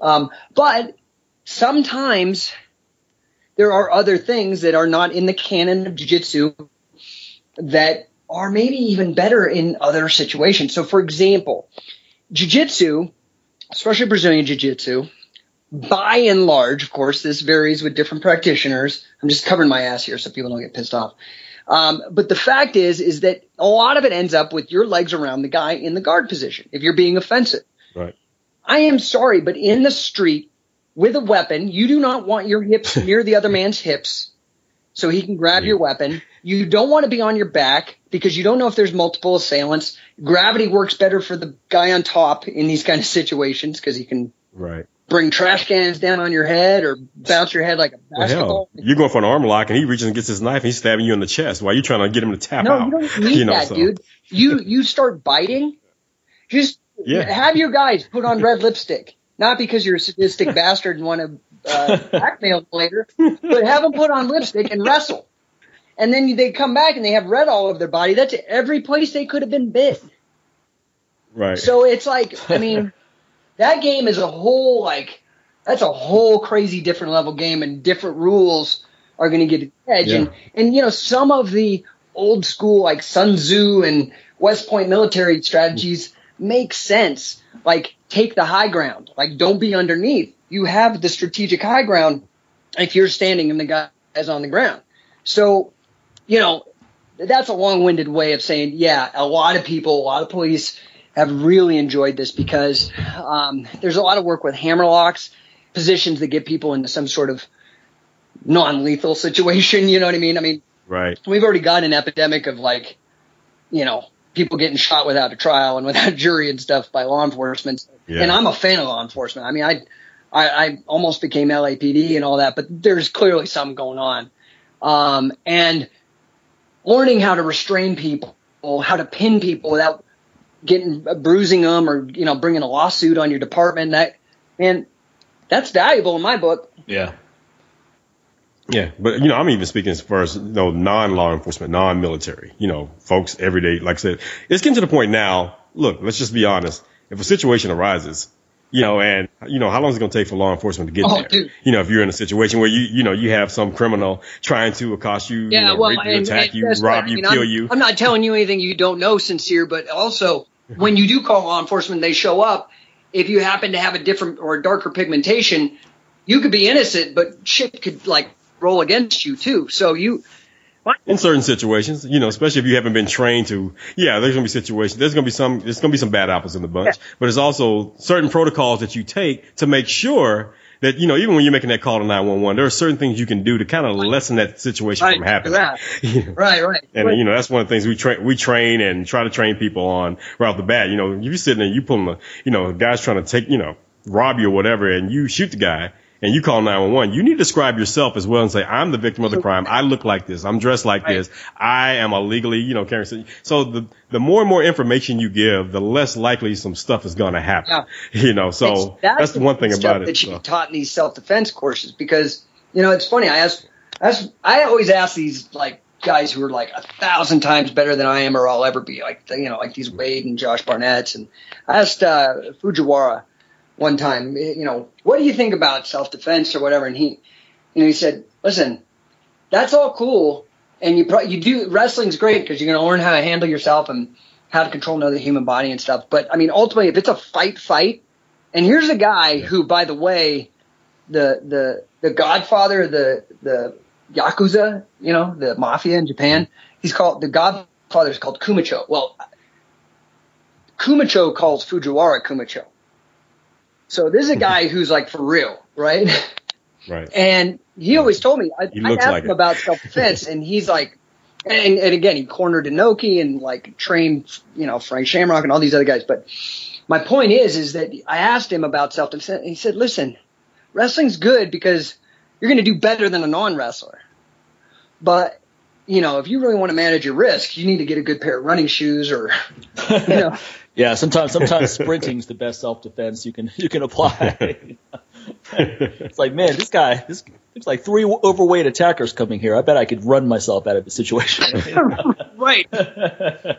Um, but sometimes there are other things that are not in the canon of Jiu Jitsu that are maybe even better in other situations. So for example, Jiu Jitsu, especially Brazilian Jiu Jitsu, by and large, of course, this varies with different practitioners. I'm just covering my ass here so people don't get pissed off. Um, but the fact is, is that a lot of it ends up with your legs around the guy in the guard position if you're being offensive. Right. I am sorry, but in the street with a weapon, you do not want your hips near the other man's hips so he can grab your weapon. You don't want to be on your back because you don't know if there's multiple assailants. Gravity works better for the guy on top in these kind of situations because he can right bring trash cans down on your head or bounce your head like a basketball. Well, you're going for an arm lock and he reaches and gets his knife and he's stabbing you in the chest while you're trying to get him to tap no, out. No, you don't need you know, that, so. dude. You you start biting. Just yeah. have your guys put on red lipstick. Not because you're a sadistic bastard and want to uh, blackmail them later, but have them put on lipstick and wrestle. And then they come back and they have red all over their body. That's every place they could have been bit. Right. So it's like, I mean, that game is a whole like that's a whole crazy different level game, and different rules are going to get the edge. Yeah. And and you know some of the old school like Sun Tzu and West Point military strategies make sense. Like take the high ground. Like don't be underneath. You have the strategic high ground if you're standing and the guy is on the ground. So, you know, that's a long-winded way of saying, yeah, a lot of people, a lot of police have really enjoyed this because um, there's a lot of work with hammer locks, positions that get people into some sort of non-lethal situation. You know what I mean? I mean, right. We've already got an epidemic of like, you know, people getting shot without a trial and without jury and stuff by law enforcement. Yeah. And I'm a fan of law enforcement. I mean, I, I, I almost became LAPD and all that, but there's clearly something going on. Um, and learning how to restrain people, how to pin people without getting uh, bruising them or you know bringing a lawsuit on your department. That and that's valuable in my book. Yeah. Yeah, but you know, I'm even speaking as far as you know, non-law enforcement, non-military. You know, folks every day. Like I said, it's getting to the point now. Look, let's just be honest. If a situation arises, you know, and you know, how long is it going to take for law enforcement to get oh, there? Dude. You know, if you're in a situation where you, you know, you have some criminal trying to accost you, yeah, you know, well, rape you, and, attack and you, rob you, I mean, kill I'm, you. I'm not telling you anything you don't know, sincere, but also when you do call law enforcement, they show up. If you happen to have a different or a darker pigmentation, you could be innocent, but shit could like roll against you too. So you, in certain situations, you know, especially if you haven't been trained to, yeah, there's gonna be situations. There's gonna be some. There's gonna be some bad apples in the bunch, yeah. but there's also certain protocols that you take to make sure that you know, even when you're making that call to 911, there are certain things you can do to kind of lessen that situation right. from happening. Right, right. And right. you know, that's one of the things we train, we train and try to train people on right off the bat. You know, if you're sitting there, you pulling a, you know, a guy's trying to take, you know, rob you or whatever, and you shoot the guy and you call 911, you need to describe yourself as well and say, I'm the victim of the crime. I look like this. I'm dressed like right. this. I am illegally, you know, carrying. So the, the more and more information you give, the less likely some stuff is going to happen. Yeah. You know, so that's, that's the one thing about it. That you so. taught in these self-defense courses because, you know, it's funny. I ask, I, I always ask these like guys who are like a thousand times better than I am or I'll ever be, like you know, like these Wade and Josh Barnett's. And I asked uh, Fujiwara one time, you know, what do you think about self defense or whatever? And he, you know, he said, listen, that's all cool, and you pro- you do wrestling's great because you're going to learn how to handle yourself and how to control another human body and stuff. But I mean, ultimately, if it's a fight, fight. And here's a guy who, by the way, the the the Godfather, the the yakuza, you know, the mafia in Japan. He's called the Godfather is called Kumicho. Well, Kumicho calls Fujiwara Kumicho. So this is a guy who's like for real, right? Right. And he always told me, I, I asked like him it. about self defense, and he's like, and, and again, he cornered Inoki and like trained, you know, Frank Shamrock and all these other guys. But my point is, is that I asked him about self defense, and he said, listen, wrestling's good because you're going to do better than a non wrestler. But you know, if you really want to manage your risk, you need to get a good pair of running shoes or, you know, yeah, sometimes sometimes sprinting's the best self defense you can you can apply. it's like, man, this guy, this looks like three overweight attackers coming here. I bet I could run myself out of the situation. right. Did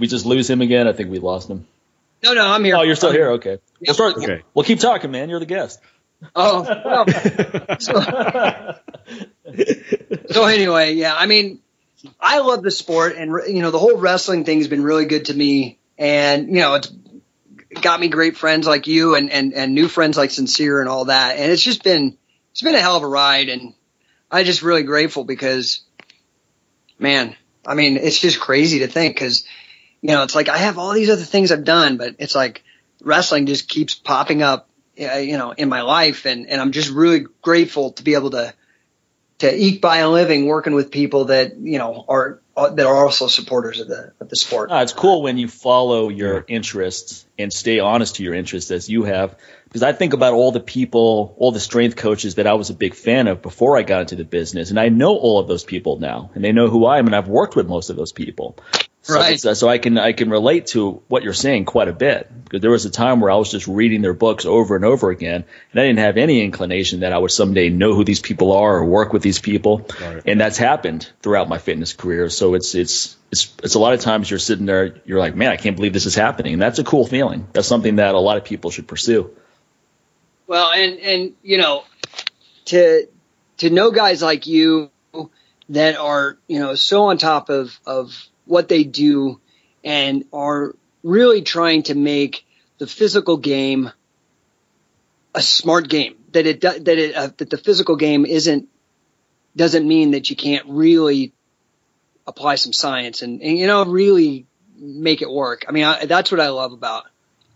we just lose him again? I think we lost him. No, no, I'm here. Oh, you're still I'm here. Okay. Yep. We'll start. Okay. We'll keep talking, man. You're the guest. Oh. Well, so, so anyway, yeah. I mean, I love the sport, and you know the whole wrestling thing has been really good to me, and you know it's got me great friends like you, and and and new friends like Sincere and all that, and it's just been it's been a hell of a ride, and I'm just really grateful because, man, I mean it's just crazy to think because you know it's like I have all these other things I've done, but it's like wrestling just keeps popping up, uh, you know, in my life, and and I'm just really grateful to be able to to eke by a living working with people that you know are uh, that are also supporters of the of the sport. It's cool when you follow your interests and stay honest to your interests as you have. Because I think about all the people, all the strength coaches that I was a big fan of before I got into the business, and I know all of those people now, and they know who I am, and I've worked with most of those people. So, right. Uh, so I can I can relate to what you're saying quite a bit because there was a time where I was just reading their books over and over again, and I didn't have any inclination that I would someday know who these people are or work with these people, right. and that's happened throughout my fitness career. So it's it's it's it's a lot of times you're sitting there, you're like, man, I can't believe this is happening, and that's a cool feeling. That's something that a lot of people should pursue. Well, and and you know, to to know guys like you that are you know so on top of of what they do and are really trying to make the physical game a smart game. That it that it uh, that the physical game isn't doesn't mean that you can't really apply some science and, and you know really make it work. I mean, I, that's what I love about.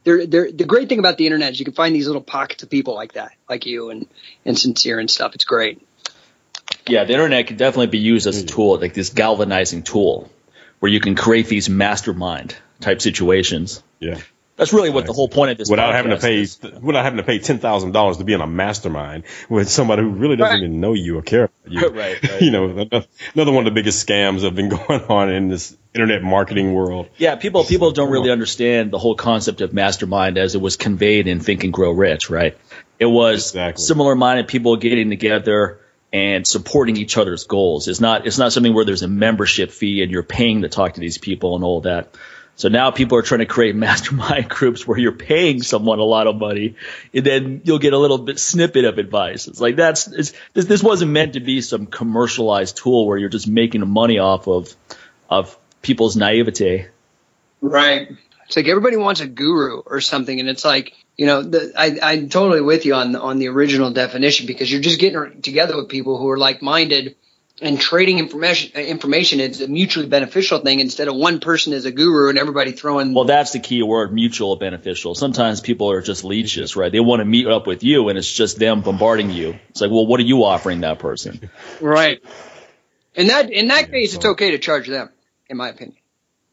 They're, they're, the great thing about the internet is you can find these little pockets of people like that, like you and, and sincere and stuff. It's great. Yeah, the internet can definitely be used as a tool, like this galvanizing tool where you can create these mastermind type situations. Yeah. That's really what the whole point of this without having to pay is. without having to pay ten thousand dollars to be in a mastermind with somebody who really doesn't right. even know you or care about you. right, right. You know, another one of the biggest scams that have been going on in this internet marketing world. Yeah, people people don't really understand the whole concept of mastermind as it was conveyed in Think and Grow Rich. Right, it was exactly. similar minded people getting together and supporting each other's goals. It's not it's not something where there's a membership fee and you're paying to talk to these people and all that. So now people are trying to create mastermind groups where you're paying someone a lot of money, and then you'll get a little bit snippet of advice. It's like that's it's, this. This wasn't meant to be some commercialized tool where you're just making money off of of people's naivete. Right. It's like everybody wants a guru or something, and it's like you know, the, I, I'm totally with you on on the original definition because you're just getting together with people who are like minded and trading information uh, information is a mutually beneficial thing instead of one person is a guru and everybody throwing well that's the key word mutual beneficial. Sometimes people are just leeches right? They want to meet up with you and it's just them bombarding you. It's like well what are you offering that person? Right. In that in that case it's okay to charge them in my opinion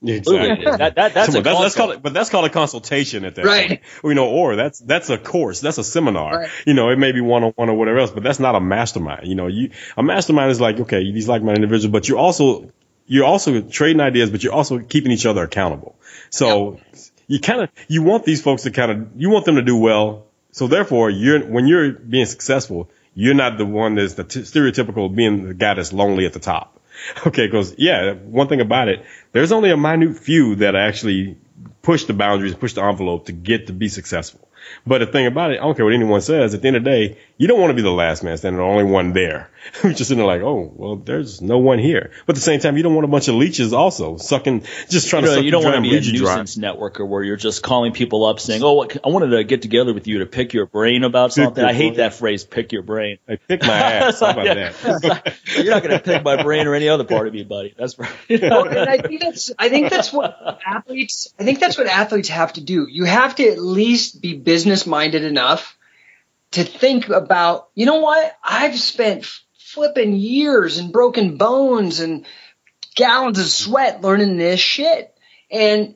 Exactly. that, that, that's, a that's, that's called, but that's called a consultation at that right. point. You know, or that's that's a course, that's a seminar. Right. You know, it may be one on one or whatever else, but that's not a mastermind. You know, you a mastermind is like okay, these like-minded individuals, but you're also you're also trading ideas, but you're also keeping each other accountable. So yep. you kind of you want these folks to kind of you want them to do well. So therefore, you're when you're being successful, you're not the one that's the t- stereotypical being the guy that's lonely at the top. Okay, because yeah, one thing about it, there's only a minute few that actually push the boundaries, push the envelope to get to be successful. But the thing about it, I don't care what anyone says. At the end of the day, you don't want to be the last man standing, the only one there. You're just sitting there like, oh, well, there's no one here. But at the same time, you don't want a bunch of leeches also sucking, just trying you know, to suck You don't want to be a nuisance dry. networker where you're just calling people up saying, oh, I wanted to get together with you to pick your brain about something. I hate that phrase, pick your brain. I pick my ass. How about yeah. that? you're not going to pick my brain or any other part of me, buddy. That's right. well, and I think that's, I think that's what athletes, I think that's what athletes have to do. You have to at least be business minded enough to think about, you know what? I've spent flipping years and broken bones and gallons of sweat learning this shit. And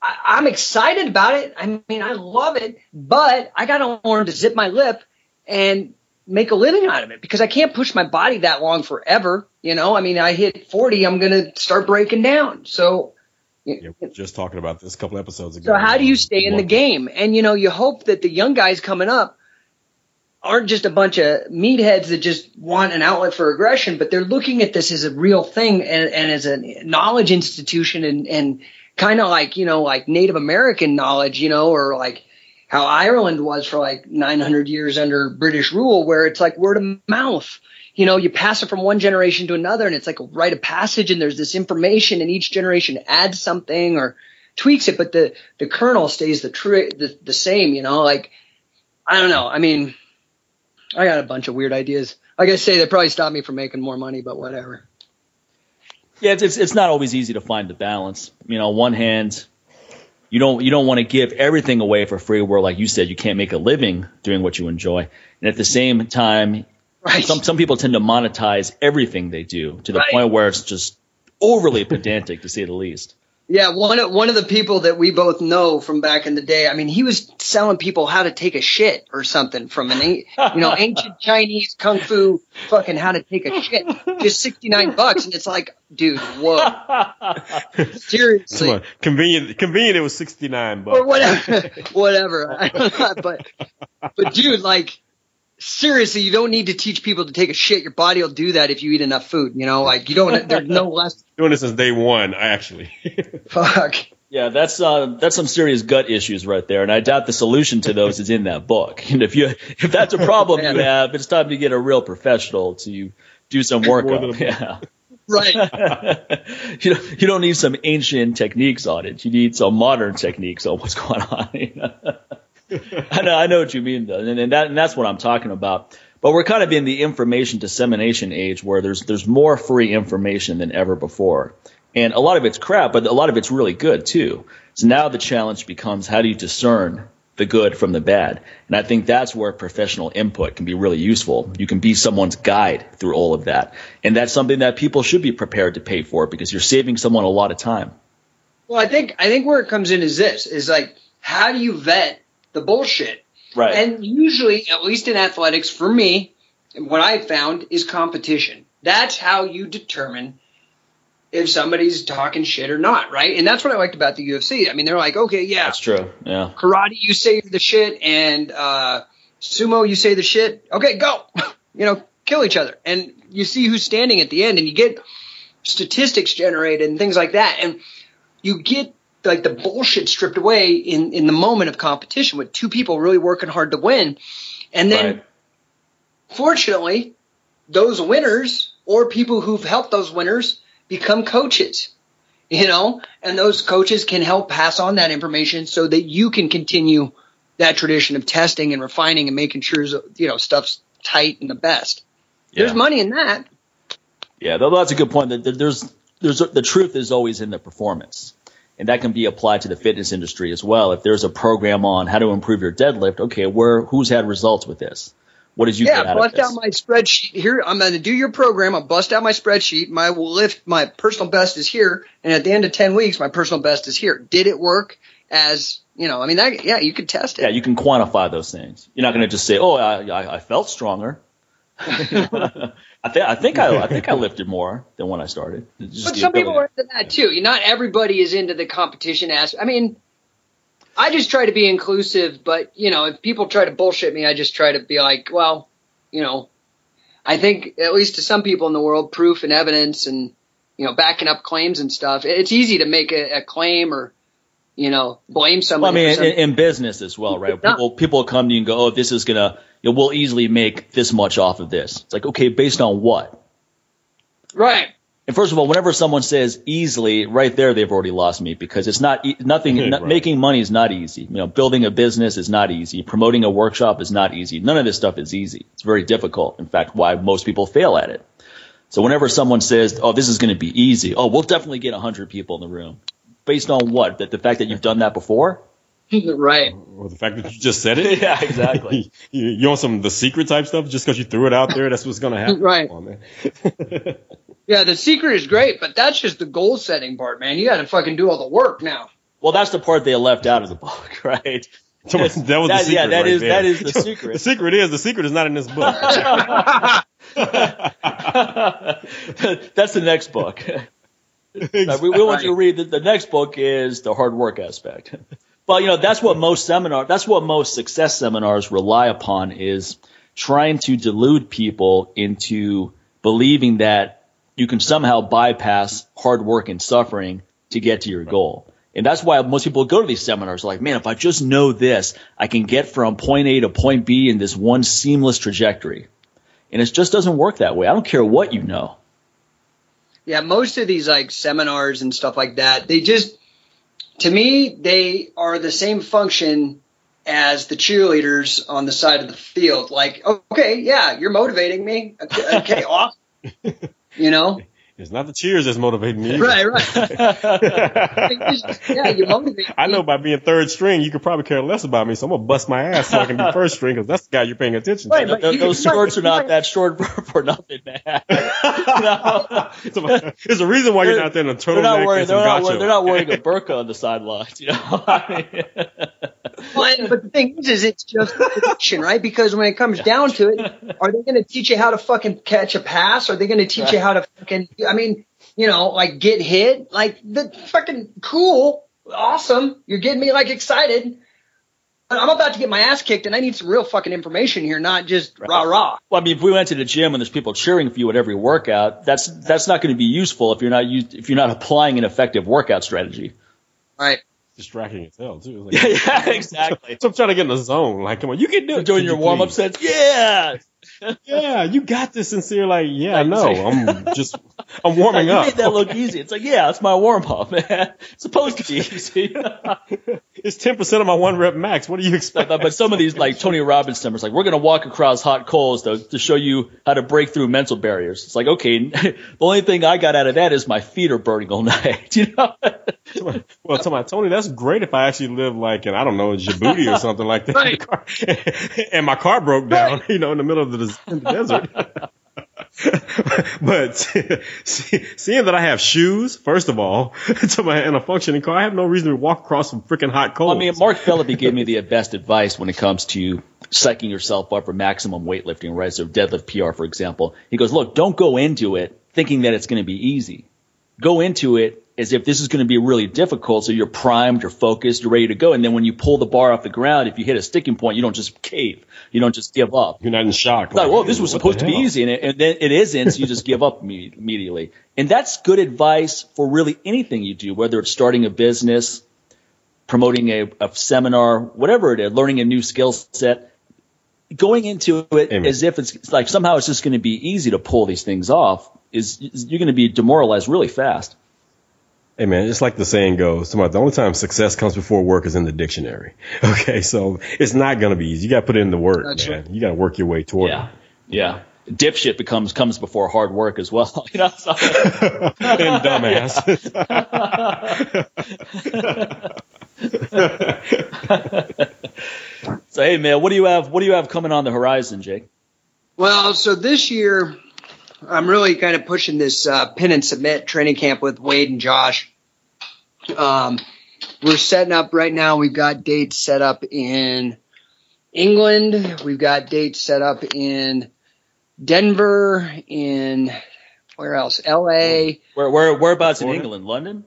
I, am excited about it. I mean, I love it, but I got to learn to zip my lip and make a living out of it because I can't push my body that long forever. You know, I mean, I hit 40, I'm going to start breaking down. So, yeah, just talking about this a couple episodes ago. So how do you stay in the game? And you know, you hope that the young guys coming up aren't just a bunch of meatheads that just want an outlet for aggression, but they're looking at this as a real thing and, and as a knowledge institution and, and kind of like, you know, like Native American knowledge, you know, or like how Ireland was for like 900 years under British rule, where it's like word of mouth. You know, you pass it from one generation to another and it's like a rite of passage and there's this information and each generation adds something or tweaks it, but the, the kernel stays the, true the, the same, you know, like, I don't know. I mean, I got a bunch of weird ideas. Like I say, they probably stop me from making more money, but whatever. Yeah, it's, it's, it's not always easy to find the balance. You know, on one hand, you don't you don't want to give everything away for free. Where, like you said, you can't make a living doing what you enjoy, and at the same time, right. some some people tend to monetize everything they do to the right. point where it's just overly pedantic, to say the least. Yeah, one of one of the people that we both know from back in the day. I mean, he was selling people how to take a shit or something from an you know ancient Chinese kung fu fucking how to take a shit, just sixty nine bucks, and it's like, dude, whoa, Seriously, convenient. Convenient. It was sixty nine bucks or whatever, whatever. but but dude, like seriously, you don't need to teach people to take a shit. Your body will do that if you eat enough food. You know, like you don't. There's no less. Doing this since day one, I actually. Fuck. Yeah, that's uh, that's some serious gut issues right there, and I doubt the solution to those is in that book. And if you if that's a problem you have, it's time to get a real professional to do some workup. Yeah. Right. you don't, you don't need some ancient techniques on it. You need some modern techniques on what's going on. I know, I know what you mean, though, and, and, that, and that's what I'm talking about. But we're kind of in the information dissemination age where there's there's more free information than ever before, and a lot of it's crap, but a lot of it's really good too. So now the challenge becomes how do you discern the good from the bad, and I think that's where professional input can be really useful. You can be someone's guide through all of that, and that's something that people should be prepared to pay for because you're saving someone a lot of time. Well, I think I think where it comes in is this: is like how do you vet the bullshit. Right. And usually, at least in athletics, for me, what I've found is competition. That's how you determine if somebody's talking shit or not, right? And that's what I liked about the UFC. I mean, they're like, okay, yeah, that's true. Yeah, karate, you say the shit, and uh, sumo, you say the shit. Okay, go. you know, kill each other, and you see who's standing at the end, and you get statistics generated and things like that, and you get like the bullshit stripped away in in the moment of competition with two people really working hard to win, and then right. fortunately, those winners or people who've helped those winners become coaches. You know, and those coaches can help pass on that information so that you can continue that tradition of testing and refining and making sure you know stuff's tight and the best. Yeah. There's money in that. Yeah, that's a good point. There's there's the truth is always in the performance, and that can be applied to the fitness industry as well. If there's a program on how to improve your deadlift, okay, where who's had results with this? What did you yeah, get out bust out my spreadsheet here. I'm going to do your program. I'll bust out my spreadsheet. My lift, my personal best is here, and at the end of ten weeks, my personal best is here. Did it work? As you know, I mean, that, yeah, you can test it. Yeah, you can quantify those things. You're not going to just say, "Oh, I, I, I felt stronger." I think I think I, I think I lifted more than when I started. Just but some people are into that too. Not everybody is into the competition aspect. I mean, I just try to be inclusive, but you know, if people try to bullshit me, I just try to be like, well, you know, I think at least to some people in the world, proof and evidence and you know, backing up claims and stuff. It's easy to make a, a claim or you know, blame somebody. Well, I mean, in, in, business as well, right? People people come to you and go, "Oh, this is gonna, you know, we'll easily make this much off of this." It's like, okay, based on what? Right. And first of all, whenever someone says easily, right there, they've already lost me because it's not nothing. right. not, making money is not easy. You know, building a business is not easy. Promoting a workshop is not easy. None of this stuff is easy. It's very difficult. In fact, why most people fail at it. So whenever someone says, "Oh, this is going to be easy," oh, we'll definitely get hundred people in the room based on what? That the fact that you've done that before? right. Or the fact that you just said it? yeah, exactly. you, you want some the secret type stuff just because you threw it out there? That's what's going to happen. right. On, yeah, the secret is great, but that's just the goal setting part, man. You got to fucking do all the work now. Well, that's the part they left out of the book, right? So that was that, the secret. Yeah, that right is there. that is the secret. the secret is the secret is not in this book. that's the next book. Exactly. we, we, want you to read the, the next book is the hard work aspect. But you know that's what most seminar that's what most success seminars rely upon is trying to delude people into believing that you can somehow bypass hard work and suffering to get to your goal. And that's why most people go to these seminars like, man, if I just know this, I can get from point A to point B in this one seamless trajectory. And it just doesn't work that way. I don't care what you know. Yeah, most of these like seminars and stuff like that, they just to me they are the same function as the cheerleaders on the side of the field. Like, okay, yeah, you're motivating me. Okay, okay awesome. You know, it's not the cheers that's motivating me. Right, right. yeah, you motivate. I know by being third string, you could probably care less about me, so I'm gonna bust my ass so I can be first string because that's the guy you're paying attention right, to. But those skirts are not that short for, for nothing, man. no. There's a reason why you're not there in a turtleneck. They're not wearing, they're not, wearing, they're not wearing a burqa on the sidelines, you know. I mean. well, but the thing is, is it's just prediction, right? Because when it comes down to it, are they going to teach you how to fucking catch a pass? Are they going to teach you how to fucking I mean, you know, like get hit, like the fucking cool, awesome. You're getting me like excited. I'm about to get my ass kicked, and I need some real fucking information here, not just rah rah. Well, I mean, if we went to the gym and there's people cheering for you at every workout, that's that's not going to be useful if you're not if you're not applying an effective workout strategy. Right. Distracting as hell too. Like, yeah, yeah, exactly. So I'm trying to get in the zone. Like, come on, you can do it. Doing your warm up sets. Yeah yeah, you got this. And so you're like, yeah, no, I'm just, I'm warming up. You made that look easy. It's like, yeah, it's my warm up, man. It's supposed to be easy. it's 10% of my one rep max. What do you expect? But, but some of these, like Tony Robbins numbers, like, we're going to walk across hot coals to, to show you how to break through mental barriers. It's like, okay, the only thing I got out of that is my feet are burning all night. You know? well, to my Tony, that's great if I actually live like in, I don't know, Djibouti or something like that. Right. and my car broke down, right. you know, in the middle of the, in the desert. but seeing that I have shoes, first of all, to my in a functioning car, I have no reason to walk across some freaking hot coals. I mean, Mark Philippi gave me the best advice when it comes to psyching yourself up for maximum weightlifting, right? So deadlift PR, for example. He goes, look, don't go into it thinking that it's going to be easy. Go into it as if this is going to be really difficult. So you're primed, you're focused, you're ready to go. And then when you pull the bar off the ground, if you hit a sticking point, you don't just cave. You don't just give up. You're not in shock. Like, like this was supposed to be easy. And, it, and then it isn't. So you just give up immediately. And that's good advice for really anything you do, whether it's starting a business, promoting a, a seminar, whatever it is, learning a new skill set, going into it Amen. as if it's like somehow it's just going to be easy to pull these things off is, is you're going to be demoralized really fast. Hey man, just like the saying goes, the only time success comes before work is in the dictionary. Okay, so it's not going to be easy. You got to put in the work, That's man. Right. You got to work your way toward yeah. it. Yeah, dipshit becomes comes before hard work as well. You know, so. and dumbass. so hey man, what do you have? What do you have coming on the horizon, Jake? Well, so this year I'm really kind of pushing this uh, pin and submit training camp with Wade and Josh. Um, we're setting up right now. We've got dates set up in England. We've got dates set up in Denver, in where else? L.A. Where where whereabouts in England? London.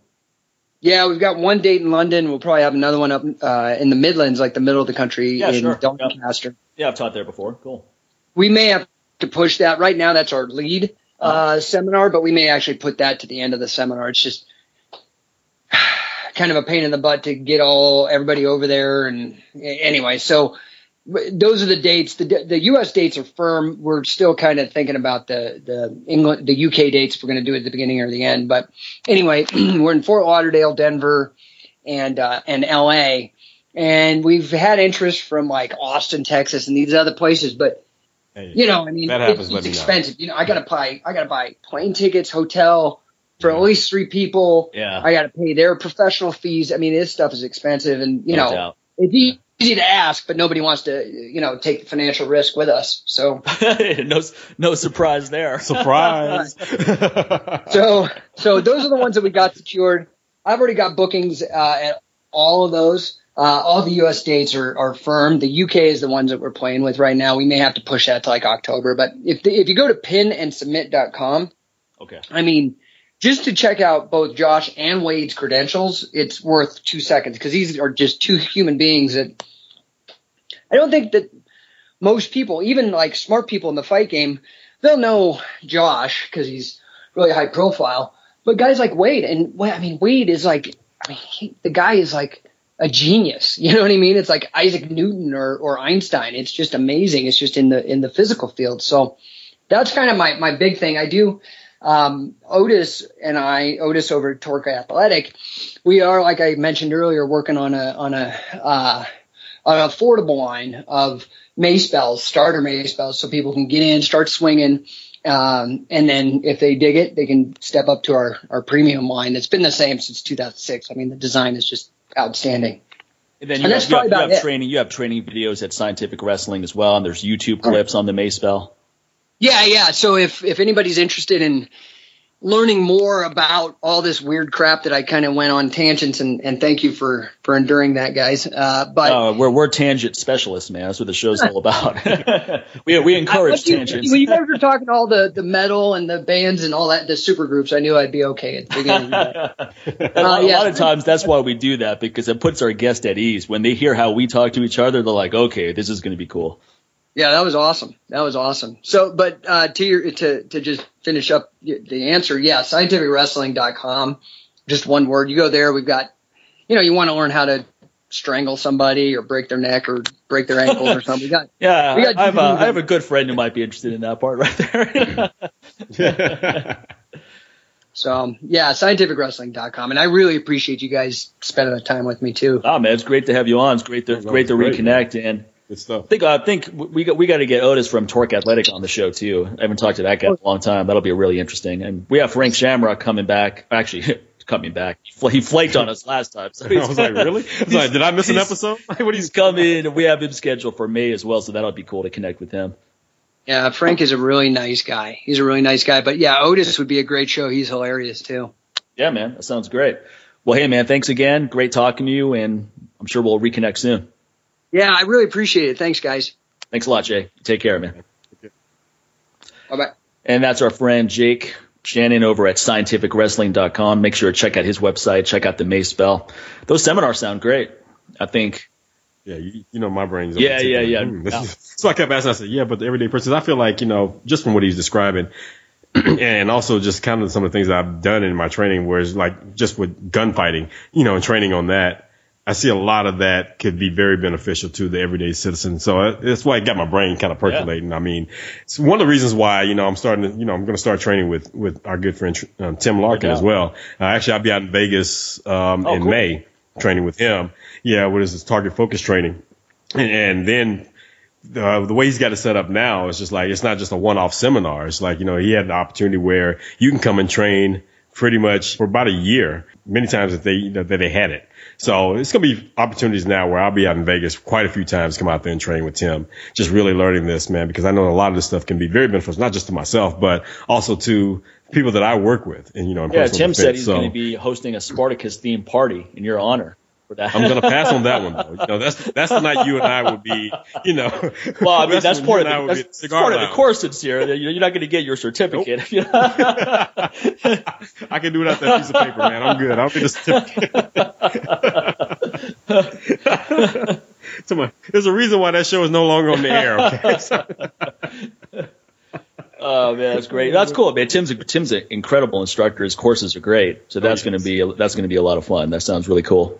Yeah, we've got one date in London. We'll probably have another one up uh, in the Midlands, like the middle of the country yeah, in sure. Doncaster. Yeah, I've taught there before. Cool. We may have to push that. Right now, that's our lead uh, uh, seminar, but we may actually put that to the end of the seminar. It's just kind of a pain in the butt to get all everybody over there. And anyway, so those are the dates. The the U.S. dates are firm. We're still kind of thinking about the the England, the UK dates. If we're going to do it at the beginning or the end. But anyway, we're in Fort Lauderdale, Denver, and uh, and L.A. And we've had interest from like Austin, Texas, and these other places, but Hey, you know, I mean, happens, it's, it's expensive. Know. You know, I gotta buy, I gotta buy plane tickets, hotel for yeah. at least three people. Yeah, I gotta pay their professional fees. I mean, this stuff is expensive, and you no know, doubt. it's easy to ask, but nobody wants to, you know, take the financial risk with us. So no, no surprise there. Surprise. so, so those are the ones that we got secured. I've already got bookings uh, at all of those. Uh, all the U.S. dates are, are firm. The UK is the ones that we're playing with right now. We may have to push that to like October, but if the, if you go to pinandsubmit.com, okay, I mean, just to check out both Josh and Wade's credentials, it's worth two seconds because these are just two human beings that I don't think that most people, even like smart people in the fight game, they'll know Josh because he's really high profile. But guys like Wade, and I mean, Wade is like, I mean, he, the guy is like a genius. You know what I mean? It's like Isaac Newton or, or Einstein. It's just amazing. It's just in the in the physical field. So that's kind of my my big thing. I do. Um, Otis and I, Otis over at Torque Athletic, we are like I mentioned earlier, working on a on a uh, an affordable line of mace bells, starter mace bells, so people can get in, start swinging. Um, and then if they dig it, they can step up to our, our premium line. It's been the same since 2006. I mean, the design is just outstanding. And then you, and have, you have, you have training. You have training videos at Scientific Wrestling as well, and there's YouTube clips on the Mace Bell. Yeah, yeah. So if if anybody's interested in learning more about all this weird crap that I kind of went on tangents and, and thank you for, for enduring that guys. Uh, but uh, we're, we're tangent specialists, man. That's what the show's all about. we, we encourage I, tangents. When you guys were talking all the, the metal and the bands and all that, the super groups, I knew I'd be okay at the beginning. uh, a, lot, yeah. a lot of times that's why we do that because it puts our guest at ease. When they hear how we talk to each other, they're like, okay, this is going to be cool. Yeah, that was awesome. That was awesome. So, but uh, to your to to just finish up the answer, yeah, scientificwrestling.com, just one word. You go there. We've got, you know, you want to learn how to strangle somebody or break their neck or break their ankles or something. We got, yeah, we got I, have a, I have a good friend who might be interested in that part right there. so yeah, scientificwrestling.com, and I really appreciate you guys spending the time with me too. Oh man, it's great to have you on. It's great to great to great, reconnect man. and Good stuff. I think I think we got we got to get Otis from Torque Athletic on the show too. I haven't talked to that guy in a long time. That'll be really interesting. And we have Frank Shamrock coming back. Actually, coming back. He flaked on us last time. So I was like, really? I was like, did I miss an episode? what he's coming. We have him scheduled for May as well, so that'll be cool to connect with him. Yeah, Frank is a really nice guy. He's a really nice guy. But yeah, Otis would be a great show. He's hilarious too. Yeah, man, that sounds great. Well, hey, man, thanks again. Great talking to you, and I'm sure we'll reconnect soon. Yeah, I really appreciate it. Thanks, guys. Thanks a lot, Jay. Take care, man. Bye bye. And that's our friend Jake Shannon over at scientificwrestling.com. Make sure to check out his website, check out the Mace Bell. Those seminars sound great. I think. Yeah, you, you know my brain's. Yeah, yeah, yeah, yeah. So I kept asking. I said, "Yeah, but the everyday person." I feel like you know, just from what he's describing, and also just kind of some of the things I've done in my training, where it's like just with gunfighting, you know, and training on that I see a lot of that could be very beneficial to the everyday citizen. So uh, that's why it got my brain kind of percolating. Yeah. I mean, it's one of the reasons why, you know, I'm starting to, you know, I'm going to start training with, with our good friend, um, Tim Larkin as well. Uh, actually, I'll be out in Vegas, um, oh, in cool. May training with him. Yeah. What is this target focus training? And, and then, uh, the way he's got it set up now is just like, it's not just a one-off seminar. It's like, you know, he had the opportunity where you can come and train pretty much for about a year, many times that they, that they had it. So it's going to be opportunities now where I'll be out in Vegas quite a few times, come out there and train with Tim, just really learning this, man, because I know a lot of this stuff can be very beneficial, not just to myself, but also to people that I work with. And, you know, yeah, Tim defense. said he's so, going to be hosting a Spartacus themed party in your honor. I'm going to pass on that one though. You know, that's that's the night you and I will be. You know, well, I mean that's, part of the, that's, that's part of the course it's here. You're not going to get your certificate. Nope. I can do it out that piece of paper, man. I'm good. I'll be the certificate. so there's a reason why that show is no longer on the air. Okay. Oh man, that's great. That's cool, man. Tim's a, Tim's an incredible instructor. His courses are great. So that's oh, yes. going to be that's going to be a lot of fun. That sounds really cool.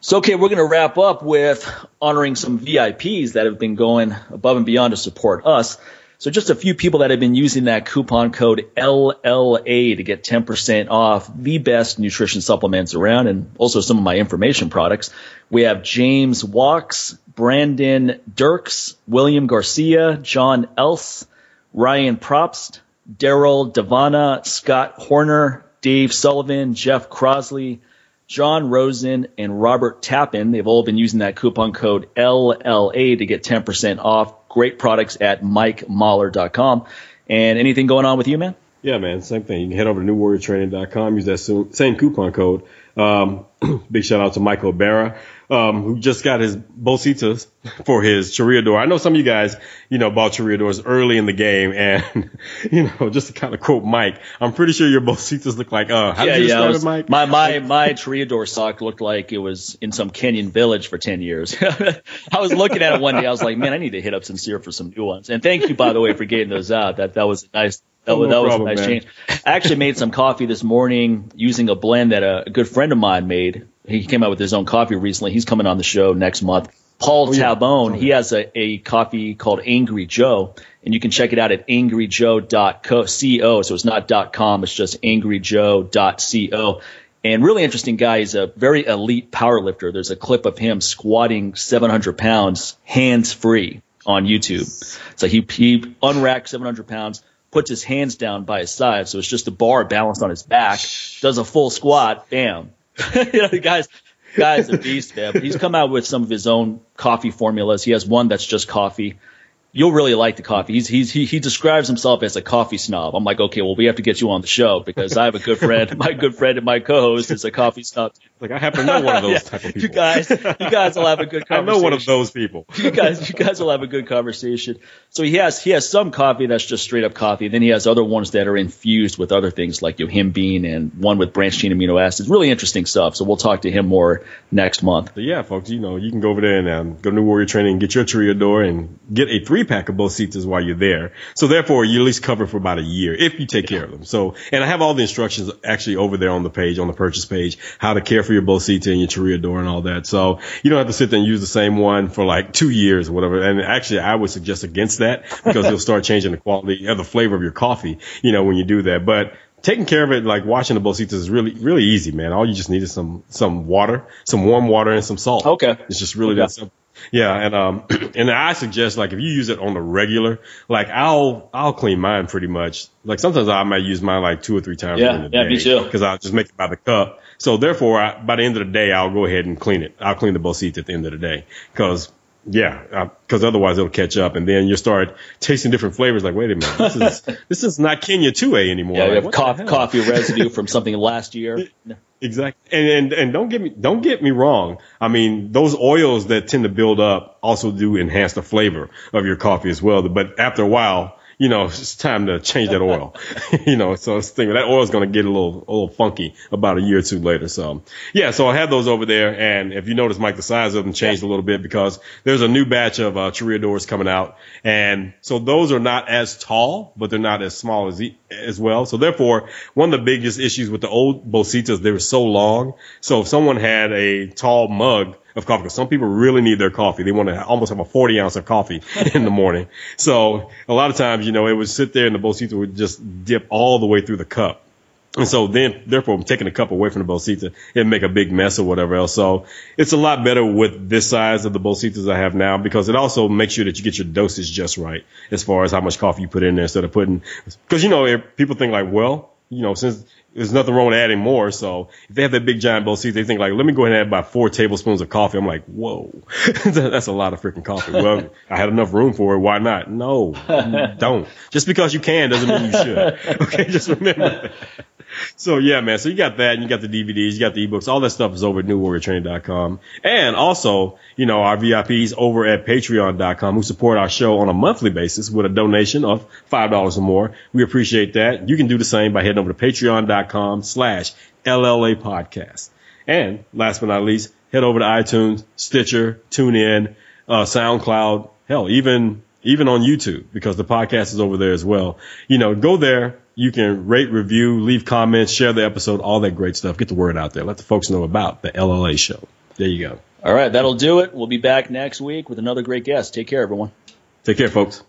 So, okay, we're going to wrap up with honoring some VIPs that have been going above and beyond to support us. So, just a few people that have been using that coupon code LLA to get 10% off the best nutrition supplements around and also some of my information products. We have James Walks, Brandon Dirks, William Garcia, John Else, Ryan Probst, Daryl Devana, Scott Horner, Dave Sullivan, Jeff Crosley, John Rosen, and Robert Tappan. They've all been using that coupon code LLA to get 10% off. Great products at MikeMahler.com. And anything going on with you, man? Yeah, man. Same thing. You can head over to newwarriortraining.com, use that same coupon code. Um, big shout out to Michael Barra um, who just got his Bolsitas for his Chirriador. I know some of you guys, you know, bought Chirriadors early in the game, and you know, just to kind of quote Mike, I'm pretty sure your Bolsitas look like, uh, how yeah, did you yeah, was, it, Mike? My my my Chirriador sock looked like it was in some Kenyan village for ten years. I was looking at it one day, I was like, man, I need to hit up Sincere for some new ones. And thank you, by the way, for getting those out. That that was a nice that, oh, no that was a nice man. change. I actually made some coffee this morning using a blend that a, a good friend of mine made he came out with his own coffee recently. He's coming on the show next month. Paul oh, yeah. Tabone, oh, he has a, a coffee called Angry Joe, and you can check it out at angryjoe.co. So it's not .com, it's just angryjoe.co. And really interesting guy. He's a very elite power lifter. There's a clip of him squatting 700 pounds hands free on YouTube. So he, he unracked 700 pounds, puts his hands down by his side. So it's just a bar balanced on his back, does a full squat, bam, you know, the guy's guy's a beast, man. But he's come out with some of his own coffee formulas. He has one that's just coffee you'll really like the coffee. He's, he's, he, he describes himself as a coffee snob. I'm like, okay, well, we have to get you on the show because I have a good friend. my good friend and my co-host is a coffee snob. Like I happen to know one of those yeah. type of people. You guys, you guys will have a good conversation. I know one of those people. you guys, you guys will have a good conversation. So he has, he has some coffee that's just straight up coffee. And then he has other ones that are infused with other things like yohimbine and one with branched chain amino acids. Really interesting stuff. So we'll talk to him more next month. But yeah, folks, you know, you can go over there and um, go to New Warrior Training, and get your Chirriador and get a three pack of Bolsitas while you're there. So therefore, you at least cover for about a year if you take yeah. care of them. So, and I have all the instructions actually over there on the page, on the purchase page, how to care for your Bolsita and your Chirriador and all that. So you don't have to sit there and use the same one for like two years or whatever. And actually, I would suggest against that because you'll start changing the quality of the flavor of your coffee, you know, when you do that. But taking care of it, like washing the bolsitas is really, really easy, man. All you just need is some, some water, some warm water and some salt. Okay. It's just really okay. that simple. Yeah, and um, and I suggest like if you use it on the regular, like I'll I'll clean mine pretty much. Like sometimes I might use mine like two or three times yeah, yeah, day. me too. Because I'll just make it by the cup. So therefore, I, by the end of the day, I'll go ahead and clean it. I'll clean the bolsita at the end of the day because yeah, uh, because otherwise it'll catch up, and then you start tasting different flavors. Like, wait a minute, this is this is not Kenya 2A anymore. Yeah, like, have coffee, coffee residue from something last year. Exactly, and, and and don't get me don't get me wrong. I mean, those oils that tend to build up also do enhance the flavor of your coffee as well. But after a while, you know, it's time to change that oil. you know, so it's thinking that oil's going to get a little, a little funky about a year or two later. So yeah, so I had those over there. And if you notice, Mike, the size of them changed a little bit because there's a new batch of uh, Chirriadors coming out. And so those are not as tall, but they're not as small as, as well. So therefore, one of the biggest issues with the old Bolsitas, they were so long. So if someone had a tall mug, of coffee because some people really need their coffee. They want to almost have a 40 ounce of coffee in the morning. So a lot of times, you know, it would sit there and the Bolsita would just dip all the way through the cup. And so then, therefore, taking a cup away from the Bolsita and make a big mess or whatever else. So it's a lot better with this size of the Bolsitas I have now because it also makes sure that you get your dosage just right as far as how much coffee you put in there instead of putting, because you know, people think like, well, you know, since there's nothing wrong with adding more. So if they have that big giant Bolsita, they think like, let me go ahead and add about four tablespoons of coffee. I'm like, whoa, that's a lot of freaking coffee. Well, I had enough room for it. Why not? No, don't. Just because you can doesn't mean you should. Okay, just remember. That. so yeah, man. So you got that, and you got the DVDs, you got the ebooks. All that stuff is over at newwarriortraining.com. And also, you know, our VIPs over at patreon.com who support our show on a monthly basis with a donation of $5 or more. We appreciate that. You can do the same by heading over to patreon.com slash LLA podcast. And last but not least, head over to iTunes, Stitcher, TuneIn, uh, SoundCloud, hell, even, even on YouTube because the podcast is over there as well. You know, go there, you can rate, review, leave comments, share the episode, all that great stuff. Get the word out there. Let the folks know about the LLA show. There you go. All right, that'll do it. We'll be back next week with another great guest. Take care, everyone. Take care, folks.